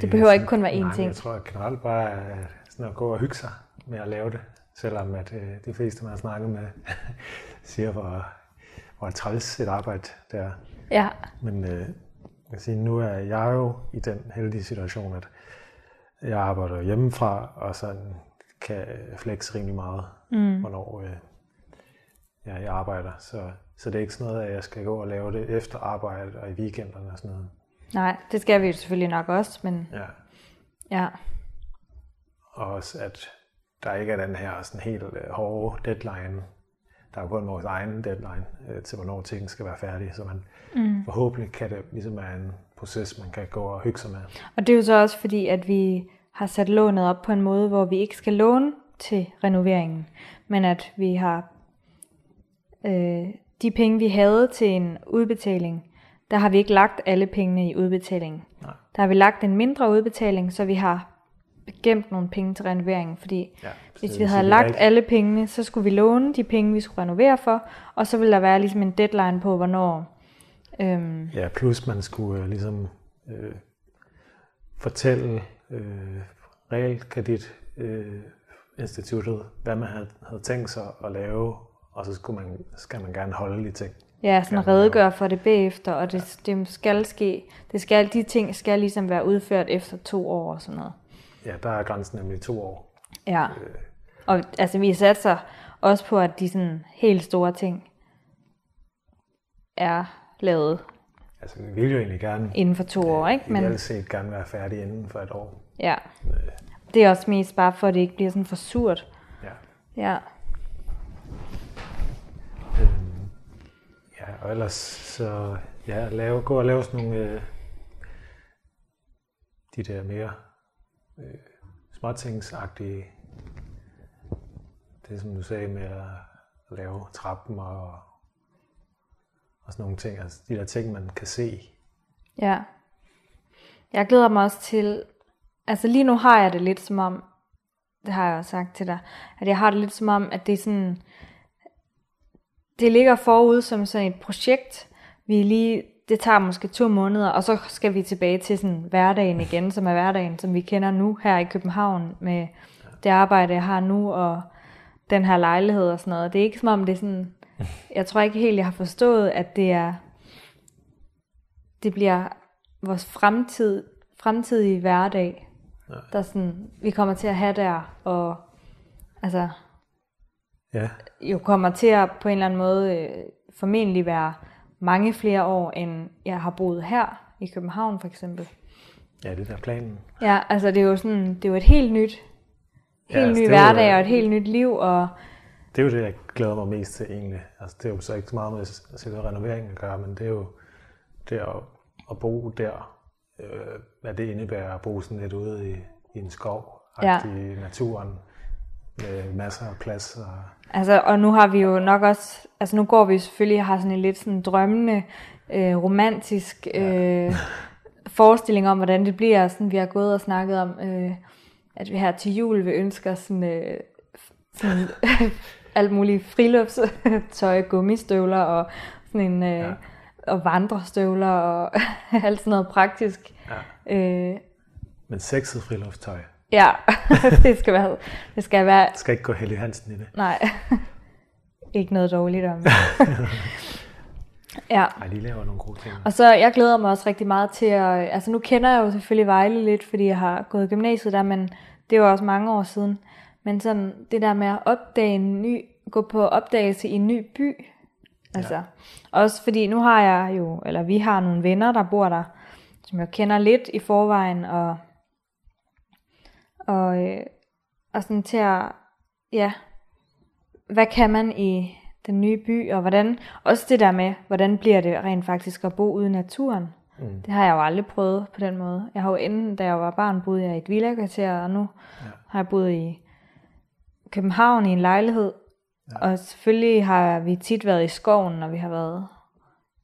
[SPEAKER 1] Det behøver ikke kun være én
[SPEAKER 2] nej,
[SPEAKER 1] ting.
[SPEAKER 2] Jeg tror at generelt bare er sådan at gå og hygge sig med at lave det. Selvom at øh, de fleste, man har snakket med, siger, hvor, hvor træls et arbejde det er.
[SPEAKER 1] Ja,
[SPEAKER 2] Men øh, jeg kan sige, nu er jeg jo i den heldige situation, at jeg arbejder hjemmefra, og sådan kan flex rimelig meget, mm. hvornår øh, ja, jeg arbejder. Så, så det er ikke sådan noget, at jeg skal gå og lave det efter arbejde og i weekenderne og sådan noget.
[SPEAKER 1] nej, det skal vi jo selvfølgelig nok også, men
[SPEAKER 2] Ja.
[SPEAKER 1] ja,
[SPEAKER 2] Og også, at der ikke er den her sådan helt øh, hårde deadline. Der er kun vores egen deadline øh, til, hvornår ting skal være færdige. Så man mm. forhåbentlig kan det ligesom være en proces, man kan gå og hygge sig med.
[SPEAKER 1] Og det er jo så også fordi, at vi har sat lånet op på en måde, hvor vi ikke skal låne til renoveringen, men at vi har øh, de penge, vi havde til en udbetaling, der har vi ikke lagt alle pengene i udbetalingen.
[SPEAKER 2] Nej.
[SPEAKER 1] Der har vi lagt en mindre udbetaling, så vi har gemt nogle penge til renoveringen, fordi
[SPEAKER 2] Ja,
[SPEAKER 1] hvis vi havde lagt
[SPEAKER 2] ikke-
[SPEAKER 1] alle pengene, så skulle vi låne de penge, vi skulle renovere for, og så ville der være ligesom en deadline på, hvornår... Øhm,
[SPEAKER 2] Ja, plus man skulle øh, ligesom øh, fortælle øh, realkredit øh, instituttet, hvad man havde, havde tænkt sig at lave, og så skulle man, skal man gerne holde de ting.
[SPEAKER 1] Ja, sådan redegøre for det bagefter, og det, det skal ske, det skal, de ting skal ligesom være udført efter to år og sådan noget.
[SPEAKER 2] Ja, der er grænsen nemlig to år.
[SPEAKER 1] Ja. Og altså, vi satser også på, at de sådan helt store ting er lavet
[SPEAKER 2] Altså, vi ville jo egentlig gerne,
[SPEAKER 1] inden for to år, ikke?
[SPEAKER 2] Men...
[SPEAKER 1] Men
[SPEAKER 2] ideelt set gerne være færdige inden for et år.
[SPEAKER 1] ja, det er også mest bare for, at det ikke bliver sådan for surt.
[SPEAKER 2] Ja.
[SPEAKER 1] Ja,
[SPEAKER 2] Øhm, ja, og ellers så ja, lave, gå og lave sådan nogle øh, de der mere øh, småtingsagtige det som du sagde med at, lave trappen og, og sådan nogle ting, altså de der ting, man kan se.
[SPEAKER 1] ja. Jeg glæder mig også til, altså lige nu har jeg det lidt som om, det har jeg også sagt til dig, at jeg har det lidt som om, at det er sådan, det ligger forud som sådan et projekt. Vi lige, det tager måske to måneder, og så skal vi tilbage til sådan hverdagen igen, som er hverdagen, som vi kender nu her i København, med det arbejde, jeg har nu, og den her lejlighed og sådan noget. Det er ikke som om, det er sådan, jeg tror ikke helt, jeg har forstået, at det er, det bliver vores fremtid, fremtidige hverdag,
[SPEAKER 2] Nej.
[SPEAKER 1] der sådan, vi kommer til at have der, og altså,
[SPEAKER 2] Ja,
[SPEAKER 1] jo kommer til at på en eller anden måde øh, formentlig være mange flere år, end jeg har boet her i København for eksempel.
[SPEAKER 2] ja det er planen.
[SPEAKER 1] Ja, altså det er jo sådan, det er jo et helt nyt, helt
[SPEAKER 2] altså,
[SPEAKER 1] ny
[SPEAKER 2] er jo-
[SPEAKER 1] hverdag og et helt nyt liv, og
[SPEAKER 2] Det er jo det, jeg glæder mig mest til egentlig. Altså, det er jo så ikke så meget med selve renoveringen at gøre, men det er jo det at, at bo der, øh, hvad det indebærer at bo sådan lidt ude i, i en skov,
[SPEAKER 1] Ja.
[SPEAKER 2] i naturen. Med masser af plads. Og,
[SPEAKER 1] Altså, og nu har vi jo nok også, altså nu går vi selvfølgelig og har sådan en lidt sådan drømmende, øh, romantisk øh, forestilling om, hvordan det bliver. Sådan, vi har gået og snakket om, øh, at vi her til jul vil ønske os sådan, øh, sådan alt muligt friluftstøj, gummistøvler og sådan en, øh, ja. og vandrestøvler og alt sådan noget praktisk.
[SPEAKER 2] ja.
[SPEAKER 1] Øh,
[SPEAKER 2] Men sexet friluftstøj.
[SPEAKER 1] Ja, det skal være, det skal være
[SPEAKER 2] Det skal ikke gå Helly Hansen i det.
[SPEAKER 1] Nej, ikke noget dårligt om. ja,
[SPEAKER 2] Nej, de laver nogle gode ting.
[SPEAKER 1] og så jeg glæder mig også rigtig meget til at, altså nu kender jeg jo selvfølgelig Vejle lidt, fordi jeg har gået i gymnasiet der, men det var også mange år siden. Men sådan det der med at opdage en ny, gå på opdagelse i en ny by, altså ja. også fordi nu har jeg jo, eller vi har nogle venner, der bor der, som jeg kender lidt i forvejen, og, og, øh, og sådan til at, ja, hvad kan man i den nye by, og hvordan, også det der med, hvordan bliver det rent faktisk at bo ude i naturen.
[SPEAKER 2] Mm.
[SPEAKER 1] Det har jeg jo aldrig prøvet på den måde. Jeg har jo inden, da jeg var barn, boet jeg i et villakvarter, og nu ja. har jeg boet i København i en lejlighed. Ja. Og selvfølgelig har vi tit været i skoven, når vi har været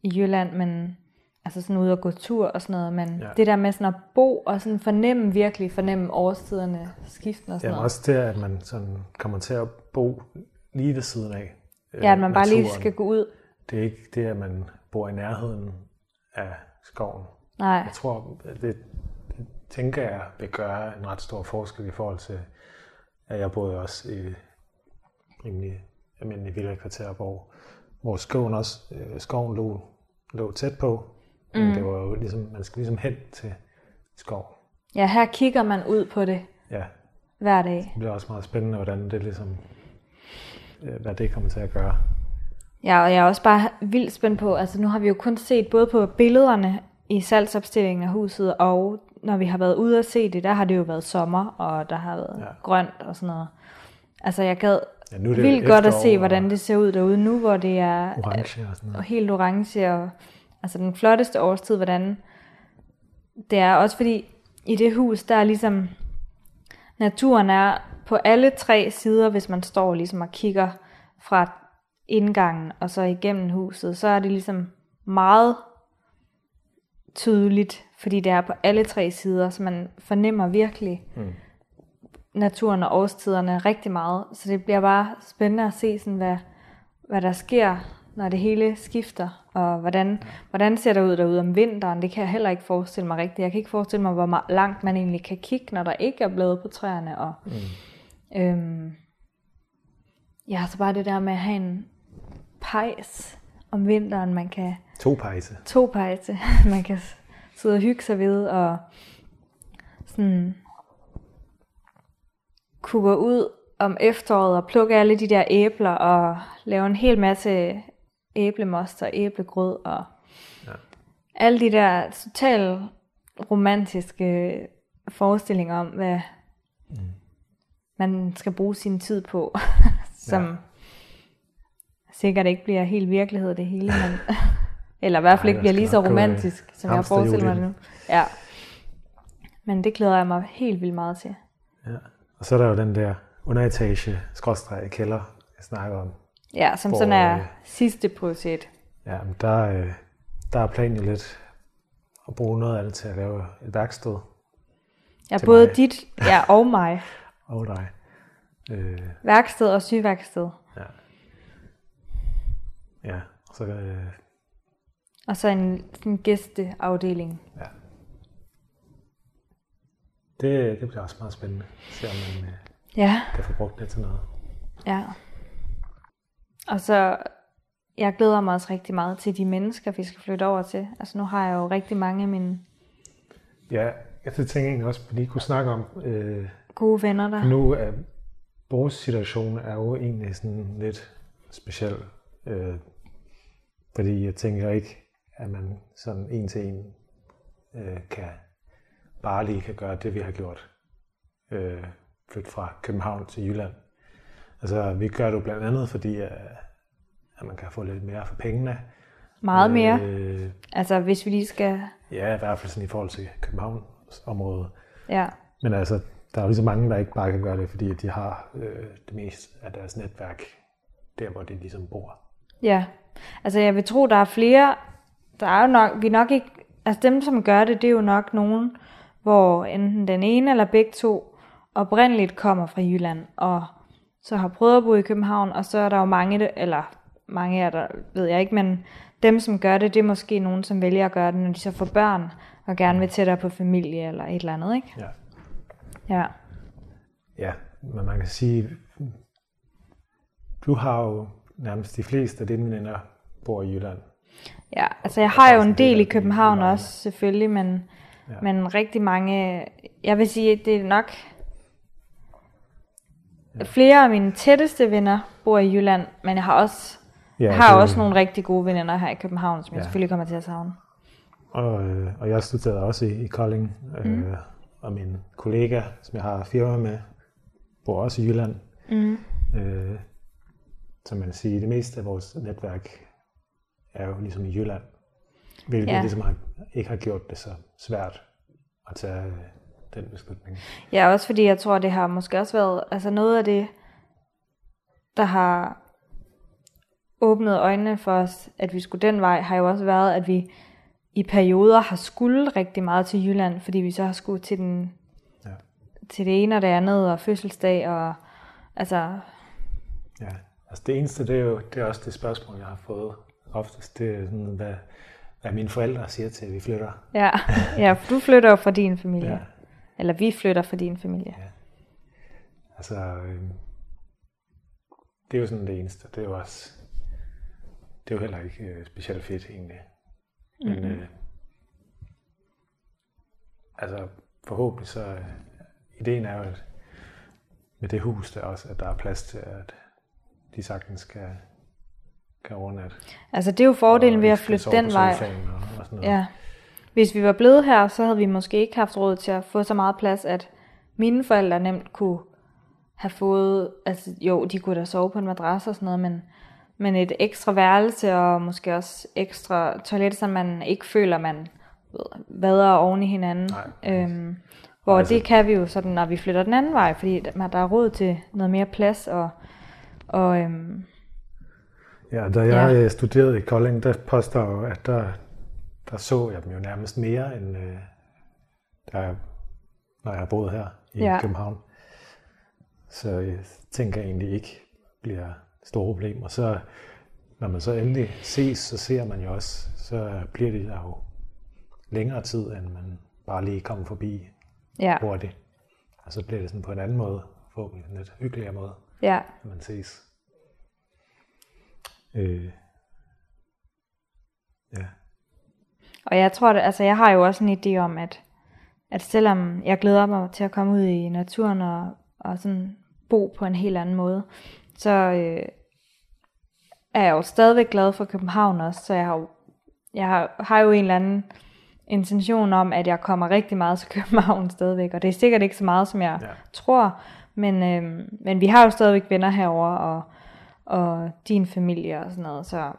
[SPEAKER 1] i Jylland, men altså sådan ude og gå tur og sådan noget, men
[SPEAKER 2] Ja.
[SPEAKER 1] det der med sådan at bo og sådan fornemme, virkelig fornemme årstiderne skiften og sådan
[SPEAKER 2] Jamen
[SPEAKER 1] noget.
[SPEAKER 2] også det, at man sådan kommer til at bo lige ved siden af øh,
[SPEAKER 1] Ja, at man bare lige
[SPEAKER 2] naturen.
[SPEAKER 1] skal gå ud.
[SPEAKER 2] Det er ikke det, at man bor i nærheden af skoven.
[SPEAKER 1] Nej,
[SPEAKER 2] Jeg tror, det, det tænker jeg vil gøre en ret stor forskel i forhold til, at jeg boede også i rimelig almindelig villakvarter, hvor, hvor skoven også, øh, skoven lå, lå tæt på. Mm. Men det var jo ligesom, man skal ligesom hen til skoven.
[SPEAKER 1] ja, her kigger man ud på det
[SPEAKER 2] Ja,
[SPEAKER 1] hver dag.
[SPEAKER 2] det bliver også meget spændende, hvordan det ligesom, øh, hvad det kommer til at gøre.
[SPEAKER 1] Ja, og jeg er også bare vildt spændt på, altså nu har vi jo kun set både på billederne i salgsopstillingen af huset, og når vi har været ude og se det, der har det jo været sommer, og der har været
[SPEAKER 2] Ja.
[SPEAKER 1] grønt og sådan noget. Altså jeg gad
[SPEAKER 2] Ja, nu er det
[SPEAKER 1] vildt godt at se, hvordan det ser ud derude nu, hvor det er
[SPEAKER 2] Orange og sådan
[SPEAKER 1] og
[SPEAKER 2] noget.
[SPEAKER 1] helt orange, og altså den flotteste årstid, hvordan det er. Også fordi i det hus, der er ligesom, naturen er på alle tre sider, hvis man står ligesom og kigger fra indgangen og så igennem huset, så er det ligesom meget tydeligt, fordi det er på alle tre sider, så man fornemmer virkelig
[SPEAKER 2] Mm.
[SPEAKER 1] naturen og årstiderne rigtig meget. Så det bliver bare spændende at se, sådan, hvad, hvad der sker, når det hele skifter, og hvordan, hvordan ser det ud derude om vinteren. Det kan jeg heller ikke forestille mig rigtigt. Jeg kan ikke forestille mig, hvor langt man egentlig kan kigge, når der ikke er blade på træerne. Og,
[SPEAKER 2] Mm.
[SPEAKER 1] øhm, ja, så bare det der med at have en pejs om vinteren, man kan
[SPEAKER 2] To pejse.
[SPEAKER 1] to pejse, man kan sidde og hygge sig ved, og sådan kunne gå ud om efteråret og plukke alle de der æbler og lave en hel masse æblemost og æblegrød og
[SPEAKER 2] Ja.
[SPEAKER 1] alle de der totalt romantiske forestillinger om, hvad
[SPEAKER 2] Mm.
[SPEAKER 1] man skal bruge sin tid på, som
[SPEAKER 2] Ja.
[SPEAKER 1] sikkert ikke bliver helt virkelighed det hele, men, eller i hvert fald ikke bliver lige så
[SPEAKER 2] øh,
[SPEAKER 1] romantisk, som jeg forestiller mig det nu. Ja. Men det glæder jeg mig helt vildt meget til.
[SPEAKER 2] Ja. Og så er der jo den der underetage, skråstreg kælder, jeg snakker om.
[SPEAKER 1] Ja, som
[SPEAKER 2] Hvor,
[SPEAKER 1] sådan er
[SPEAKER 2] øh,
[SPEAKER 1] sidste prioritet.
[SPEAKER 2] Ja, men der, øh, der er planen jo lidt at bruge noget af det til at lave et værksted.
[SPEAKER 1] Ja, både
[SPEAKER 2] mig.
[SPEAKER 1] dit ja, og mig.
[SPEAKER 2] Og dig. Øh,
[SPEAKER 1] Værksted og sygeværksted.
[SPEAKER 2] ja. Ja, og så øh,
[SPEAKER 1] Og så en, en gæsteafdeling.
[SPEAKER 2] ja. Det, det bliver også meget spændende. Se om man øh,
[SPEAKER 1] Ja,
[SPEAKER 2] kan få brugt det til noget.
[SPEAKER 1] ja. Og så, jeg glæder mig også rigtig meget til de mennesker, vi skal flytte over til. Altså nu har jeg jo rigtig mange af mine
[SPEAKER 2] Ja, jeg tænker egentlig også, at vi lige kunne snakke om, øh,
[SPEAKER 1] gode venner der.
[SPEAKER 2] nu er vores situation er jo egentlig sådan lidt speciel. Øh, fordi jeg tænker ikke, at man sådan en til en øh, kan bare lige kan gøre det, vi har gjort. Øh, flytte fra København til Jylland. Altså, vi gør det jo blandt andet, fordi at, at man kan få lidt mere for pengene.
[SPEAKER 1] Meget mere.
[SPEAKER 2] Øh,
[SPEAKER 1] Altså hvis vi lige skal...
[SPEAKER 2] ja, i hvert fald sådan i forhold til Københavns område.
[SPEAKER 1] Ja,
[SPEAKER 2] Men altså, der er jo lige så mange, der ikke bare kan gøre det, fordi de har øh, det meste af deres netværk der, hvor de ligesom bor.
[SPEAKER 1] Ja, altså jeg vil tro, der er flere, der er jo nok, vi nok ikke, altså dem, som gør det, det er jo nok nogen, hvor enten den ene eller begge to oprindeligt kommer fra Jylland, og så har prøvet at bo i København, og så er der jo mange, eller mange er der, ved jeg ikke, men dem, som gør det, det er måske nogen, som vælger at gøre det, når de så får børn, og gerne vil tættere på familie eller et eller andet, ikke?
[SPEAKER 2] Ja.
[SPEAKER 1] Ja.
[SPEAKER 2] Ja, men man kan sige, du har jo nærmest de fleste af dine veninder bor i Jylland.
[SPEAKER 1] Ja, altså jeg har jo en
[SPEAKER 2] sådan
[SPEAKER 1] del i
[SPEAKER 2] af-
[SPEAKER 1] København også, selvfølgelig, men,
[SPEAKER 2] ja.
[SPEAKER 1] men rigtig mange, jeg vil sige, det er nok, ja. flere af mine tætteste venner bor i Jylland, men jeg har også,
[SPEAKER 2] Ja,
[SPEAKER 1] jeg har
[SPEAKER 2] det-
[SPEAKER 1] også nogle rigtig gode veninder her i København, som jeg
[SPEAKER 2] Ja.
[SPEAKER 1] selvfølgelig kommer til at savne.
[SPEAKER 2] Og, øh, og jeg studerede også i, i Kolding, øh,
[SPEAKER 1] Mm.
[SPEAKER 2] og min kollega, som jeg har firma med, bor også i Jylland.
[SPEAKER 1] Mm.
[SPEAKER 2] Øh, så man kan sige, det meste af vores netværk er jo ligesom i Jylland. Hvilket
[SPEAKER 1] Ja.
[SPEAKER 2] ligesom har, ikke har gjort det så svært at tage den beslutning.
[SPEAKER 1] Ja, også fordi jeg tror, det har måske også været, altså noget af det, der har åbnet øjnene for os, at vi skulle den vej, har jo også været, at vi i perioder har skulle rigtig meget til Jylland, fordi vi så har skulle til den
[SPEAKER 2] Ja.
[SPEAKER 1] til det ene og det andet, og fødselsdag, og altså,
[SPEAKER 2] Ja, altså det eneste, det er jo det er også det spørgsmål, jeg har fået oftest. Det er sådan, hvad, hvad mine forældre siger til, at vi flytter.
[SPEAKER 1] ja, ja for du flytter jo fra din familie.
[SPEAKER 2] Ja.
[SPEAKER 1] Ja. Eller vi flytter fra din familie.
[SPEAKER 2] Altså, øh, det er jo sådan det eneste. Det er jo også, det er jo heller ikke øh, specielt fedt egentlig. Men
[SPEAKER 1] Mhm.
[SPEAKER 2] øh, altså, forhåbentlig så, øh, ideen er jo, at med det hus der også, at der er plads til, at de sagtens kan, kan overnatte.
[SPEAKER 1] Altså det er jo fordelen ved at flytte den vej.
[SPEAKER 2] Og, og sådan noget.
[SPEAKER 1] Ja. Hvis vi var blevet her, så havde vi måske ikke haft råd til at få så meget plads, at mine forældre nemt kunne have fået, altså jo, de kunne da sove på en madras og sådan noget, men, men et ekstra værelse og måske også ekstra toilet, så man ikke føler, man vader oven i hinanden.
[SPEAKER 2] Nej,
[SPEAKER 1] øhm, hvor
[SPEAKER 2] Altså-
[SPEAKER 1] det kan vi jo sådan, når vi flytter den anden vej, fordi der er råd til noget mere plads, og, og øhm,
[SPEAKER 2] Ja, da jeg ja. studerede i Kolding, der påstår jo, at der, der så jeg dem jo nærmest mere, end øh, der, jeg- når jeg har boet her i
[SPEAKER 1] Ja.
[SPEAKER 2] København. Så jeg tænker egentlig ikke bliver et stort problem. Og så, når man så endelig ses, så ser man jo også, så bliver det jo længere tid, end man bare lige kommer forbi
[SPEAKER 1] ja,
[SPEAKER 2] hurtigt. Og så bliver det sådan på en anden måde, forhåbentlig en lidt hyggeligere måde,
[SPEAKER 1] ja,
[SPEAKER 2] når man ses. Øh, ja.
[SPEAKER 1] Og jeg tror, det, altså jeg har jo også en idé om, at, at selvom jeg glæder mig til at komme ud i naturen og, og sådan bo på en helt anden måde, så øh, er jeg jo stadigvæk glad for København også, så jeg har jo, jeg har, har jo en eller anden intention om, at jeg kommer rigtig meget til København stadigvæk, og det er sikkert ikke så meget, som jeg
[SPEAKER 2] Ja.
[SPEAKER 1] tror, men, øh, men vi har jo stadigvæk venner herover og, og din familie og sådan noget, så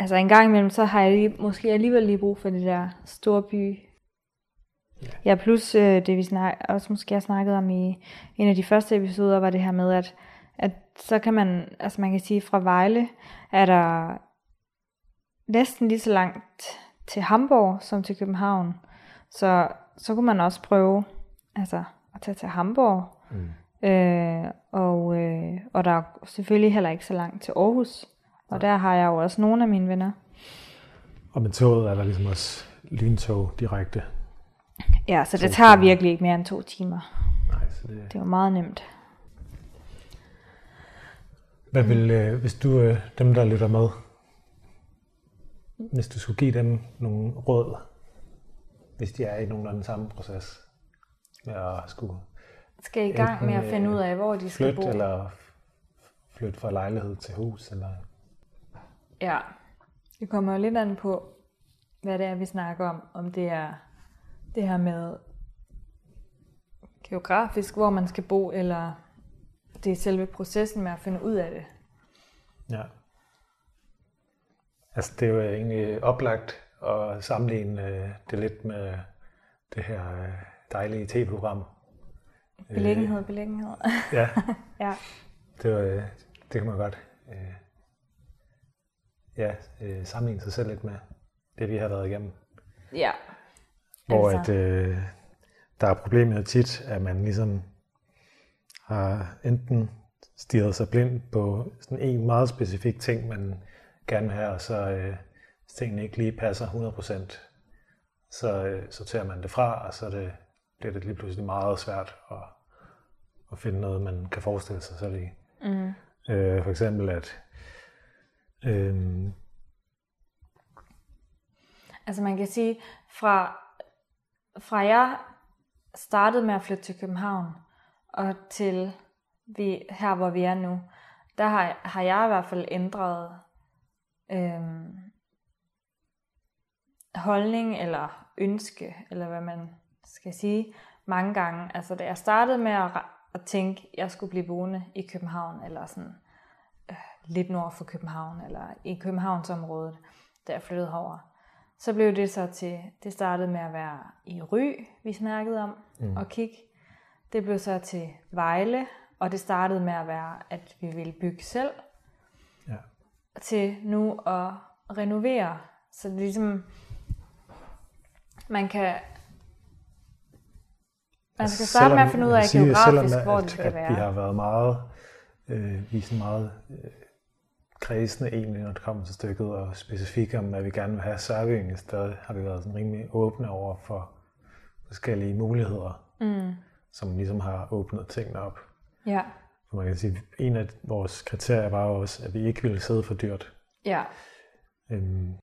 [SPEAKER 1] Altså en gang imellem, så har jeg lige, måske alligevel lige brug for det der store by. Ja, plus øh, det vi snak, også måske har snakket om i en af de første episoder, var det her med, at, at så kan man, altså man kan sige, fra Vejle er der næsten lige så langt til Hamburg som til København. Så, så kunne man også prøve altså, at tage til Hamburg.
[SPEAKER 2] Mm.
[SPEAKER 1] Øh, og, øh, og der er selvfølgelig heller ikke så langt til Aarhus. Og der har jeg jo også nogle af mine venner.
[SPEAKER 2] Og med toget er der ligesom også lyntog direkte.
[SPEAKER 1] Ja, så det tager virkelig ikke mere end to timer.
[SPEAKER 2] Nej, så det...
[SPEAKER 1] Det var meget nemt.
[SPEAKER 2] Hvad vil, øh, hvis du, øh, dem der lytter med, hvis du skulle give dem nogle råd, hvis de er i nogenlunde samme proces med at skulle
[SPEAKER 1] Skal i gang med at finde
[SPEAKER 2] øh,
[SPEAKER 1] ud af, hvor de skal
[SPEAKER 2] flytte,
[SPEAKER 1] bo.
[SPEAKER 2] eller flytte fra lejlighed til hus, eller
[SPEAKER 1] Ja, det kommer jo lidt an på, hvad det er, vi snakker om. Om det er det her med geografisk, hvor man skal bo, eller det er selve processen med at finde ud af det.
[SPEAKER 2] Ja. Altså, det er jo egentlig oplagt at sammenligne øh, det lidt med det her øh, dejlige tv-program,
[SPEAKER 1] Beliggenhed, beliggenhed.
[SPEAKER 2] Ja,
[SPEAKER 1] ja.
[SPEAKER 2] det, var, øh, det kan man godt øh, ja, øh, sammenligne sig selv lidt med det, vi har været igennem.
[SPEAKER 1] Ja.
[SPEAKER 2] Hvor
[SPEAKER 1] Altså.
[SPEAKER 2] at, øh, der er problemet tit, at man ligesom har enten stirret sig blind på sådan en meget specifik ting, man gerne vil have, og så øh, hvis tingene ikke lige passer 100%, så øh, sorterer man det fra, og så er det, bliver det lige pludselig meget svært at, at finde noget, man kan forestille sig selv i.
[SPEAKER 1] Mm.
[SPEAKER 2] Øh, for eksempel at Øhm.
[SPEAKER 1] Altså man kan sige, fra, fra jeg startede med at flytte til København, og til vi, her, hvor vi er nu, der har, har jeg i hvert fald ændret øhm, holdning eller ønske, eller hvad man skal sige, mange gange. Altså da jeg startede med at, at tænke, at jeg skulle blive boende i København, eller sådan lidt nord for København, eller i Københavnsområdet, da jeg flyttede herover. Så blev det så til, det startede med at være i Ry, vi snakkede om, mm. og kigge. Det blev så til Vejle, og det startede med at være, at vi ville bygge selv,
[SPEAKER 2] ja,
[SPEAKER 1] til nu at renovere. Så det er ligesom, man kan, man skal starte med at finde ud af
[SPEAKER 2] sige,
[SPEAKER 1] geografisk,
[SPEAKER 2] selvom,
[SPEAKER 1] hvor
[SPEAKER 2] at,
[SPEAKER 1] det skal
[SPEAKER 2] at
[SPEAKER 1] være.
[SPEAKER 2] vi har været meget, øh, vi er sådan meget øh, kredsende egentlig, når det kommer til stykket, og specifikt om, hvad vi gerne vil have, vi egentlig stadig, har vi været sådan rimelig åbne over for forskellige muligheder,
[SPEAKER 1] Mm.
[SPEAKER 2] som ligesom har åbnet tingene op.
[SPEAKER 1] Ja,
[SPEAKER 2] For man kan sige, en af vores kriterier var også, at vi ikke ville sidde for dyrt.
[SPEAKER 1] ja.
[SPEAKER 2] Øhm,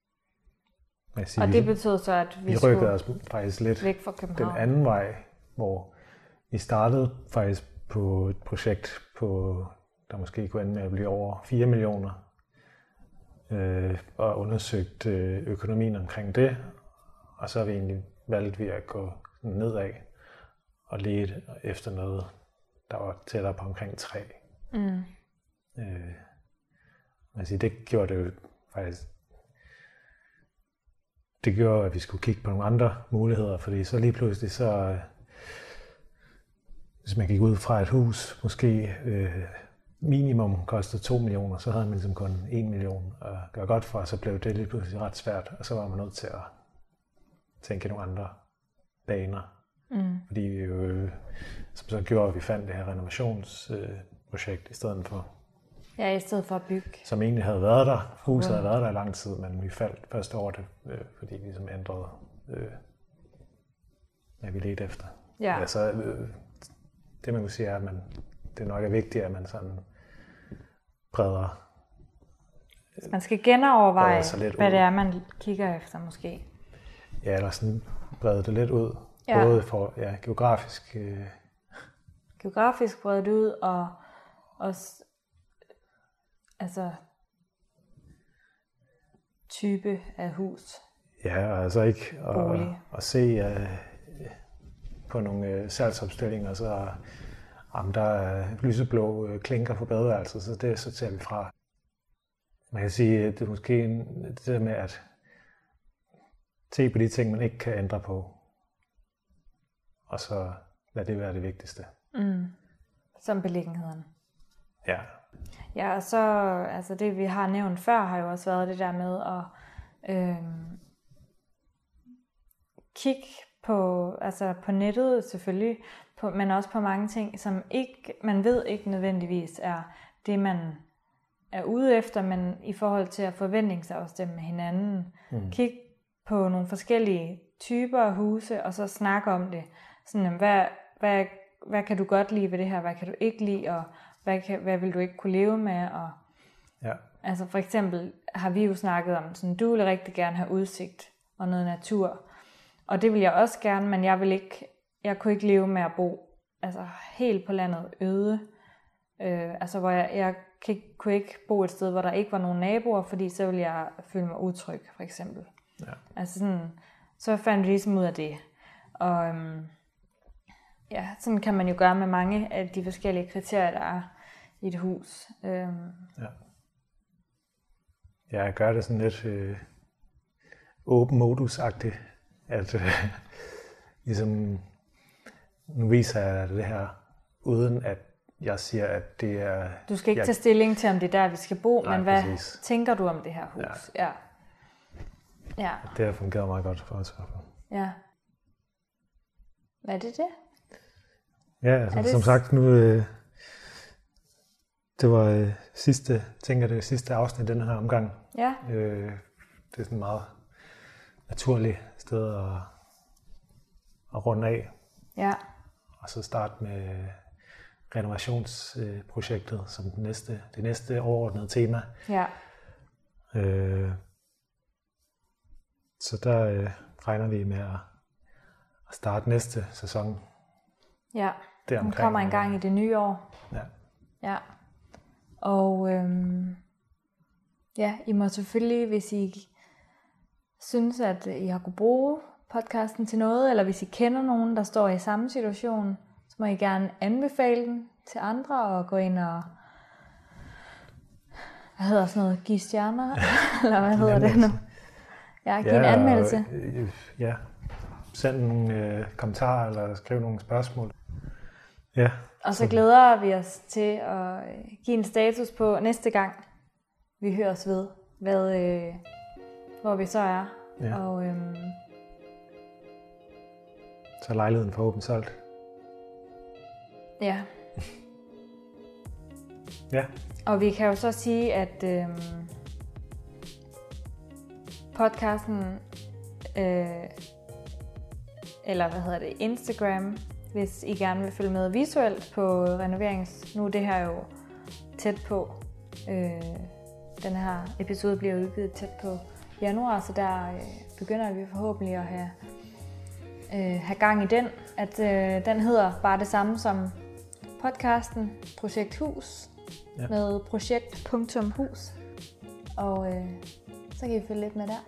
[SPEAKER 2] sige,
[SPEAKER 1] Og det betød så, at vi,
[SPEAKER 2] vi rykkede os faktisk lidt
[SPEAKER 1] væk fra
[SPEAKER 2] den
[SPEAKER 1] København.
[SPEAKER 2] anden vej, hvor vi startede faktisk på et projekt, på, der måske kunne ende med at blive over 4 millioner, øh, og undersøgt øh, økonomien omkring det, og så har vi egentlig valgt vi at gå nedad og lede efter noget, der var tættere på omkring 3.
[SPEAKER 1] Mm.
[SPEAKER 2] Øh, siger, det gjorde det jo faktisk det gjorde, at vi skulle kigge på nogle andre muligheder, fordi så lige pludselig så, hvis man gik ud fra et hus, måske øh, minimum kostede 2 millioner, så havde man ligesom kun 1 million at gøre godt for, og så blev det lige pludselig ret svært, og så var man nødt til at tænke nogle andre baner.
[SPEAKER 1] Mm.
[SPEAKER 2] Fordi vi jo, som så gjorde, at vi fandt det her renovationsprojekt projekt i stedet for
[SPEAKER 1] Ja, i stedet for at bygge.
[SPEAKER 2] som egentlig havde været der. Huset havde været der i lang tid, men vi faldt først over det, øh, fordi vi ligesom ændrede, øh, hvad vi ledte efter.
[SPEAKER 1] Ja,
[SPEAKER 2] Altså, øh, det man kunne sige er, at man, det nok er vigtigt, at man sådan breder,
[SPEAKER 1] man skal genoverveje, hvad det er, man kigger efter måske.
[SPEAKER 2] ja, eller sådan brede det lidt ud.
[SPEAKER 1] Ja.
[SPEAKER 2] Både for ja, geografisk, øh,
[SPEAKER 1] Geografisk bredt ud, og også altså type af hus.
[SPEAKER 2] ja, og altså ikke at, at se øh, på nogle øh, salgsopstillinger, så der er lyseblå øh, klinker på badeværelset, så det sorterer vi fra. Man kan sige, at det er måske en, det der med at se på de ting, man ikke kan ændre på, og så lad det være det vigtigste.
[SPEAKER 1] Mm. Som beliggenheden.
[SPEAKER 2] Ja,
[SPEAKER 1] Ja, og så, altså det vi har nævnt før, har jo også været det der med at øhm, kigge på, altså på nettet selvfølgelig, på, men også på mange ting, som ikke, man ved ikke nødvendigvis er det, man er ude efter, men i forhold til at forventningsafstemme med hinanden. Mm. Kig på nogle forskellige typer af huse, og så snakke om det. Sådan, hvad, hvad, hvad kan du godt lide ved det her, hvad kan du ikke lide, og hvad, kan, hvad vil du ikke kunne leve med, og
[SPEAKER 2] ja,
[SPEAKER 1] Altså for eksempel har vi jo snakket om, sådan, du vil rigtig gerne have udsigt og noget natur. Og det vil jeg også gerne, men jeg vil ikke, jeg kunne ikke leve med at bo altså helt på landet øde. Øh, altså hvor jeg, jeg kunne ikke bo et sted, hvor der ikke var nogen naboer, fordi så ville jeg føle mig utryg, for eksempel.
[SPEAKER 2] Ja.
[SPEAKER 1] Altså sådan, så fandt vi ligesom ud af det. Og øhm, ja, sådan kan man jo gøre med mange af de forskellige kriterier, der er i et hus. Øhm,
[SPEAKER 2] ja jeg gør det sådan lidt øh, åben modus-agtigt, at øh, ligesom, nu viser jeg det her uden at jeg siger, at det er...
[SPEAKER 1] Du skal ikke
[SPEAKER 2] jeg,
[SPEAKER 1] tage stilling til, om det er der, vi skal bo,
[SPEAKER 2] Nej,
[SPEAKER 1] men hvad
[SPEAKER 2] præcis.
[SPEAKER 1] tænker du om det her hus? Ja. Ja. Ja.
[SPEAKER 2] Det har fungeret meget godt for os. i hvert fald.
[SPEAKER 1] ja. Hvad er det det?
[SPEAKER 2] Ja, altså,
[SPEAKER 1] det-
[SPEAKER 2] som sagt, nu... Øh, det var øh, sidste, tænker det sidste afsnit i den her omgang.
[SPEAKER 1] Ja.
[SPEAKER 2] Øh, det er sådan et meget naturligt sted at, at runde af,
[SPEAKER 1] Ja.
[SPEAKER 2] Og så starte med renovationsprojektet som det næste, det næste overordnede tema.
[SPEAKER 1] Ja.
[SPEAKER 2] Øh, så der øh, regner vi med at, at starte næste sæson
[SPEAKER 1] Ja. Den
[SPEAKER 2] deromkring.
[SPEAKER 1] kommer en gang i det nye år.
[SPEAKER 2] Ja.
[SPEAKER 1] Ja. Og øhm, ja, I må selvfølgelig, hvis I synes, at I har kunne bruge podcasten til noget, eller hvis I kender nogen, der står i samme situation, så må I gerne anbefale den til andre og gå ind og hvad hedder sådan noget, give stjerner, eller hvad hedder det nu? Ja, give en anmeldelse.
[SPEAKER 2] Og, øh, ja, send nogle øh, kommentarer eller skriv nogle spørgsmål. Ja,
[SPEAKER 1] Og så glæder vi os til at øh, give en status på næste gang, vi høres ved, hvad, øh, hvor vi så er.
[SPEAKER 2] Ja.
[SPEAKER 1] Og øhm,
[SPEAKER 2] så er lejligheden forhåbentlig solgt.
[SPEAKER 1] ja,
[SPEAKER 2] Ja,
[SPEAKER 1] og vi kan jo så sige, at øhm, podcasten, øh, eller hvad hedder det, Instagram, hvis I gerne vil følge med visuelt på renoverings... Nu er det her jo tæt på. Øh, den her episode bliver udgivet tæt på januar, så der øh, begynder vi forhåbentlig at have, øh, have gang i den. At øh, den hedder bare det samme som podcasten Projekt Hus
[SPEAKER 2] Ja.
[SPEAKER 1] ja. med projekt.hus. Og øh, så kan I følge lidt med der.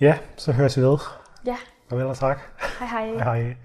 [SPEAKER 2] ja så høres vi ved.
[SPEAKER 1] Ja,
[SPEAKER 2] Farvel og tak.
[SPEAKER 1] hej hej.
[SPEAKER 2] Hej hej.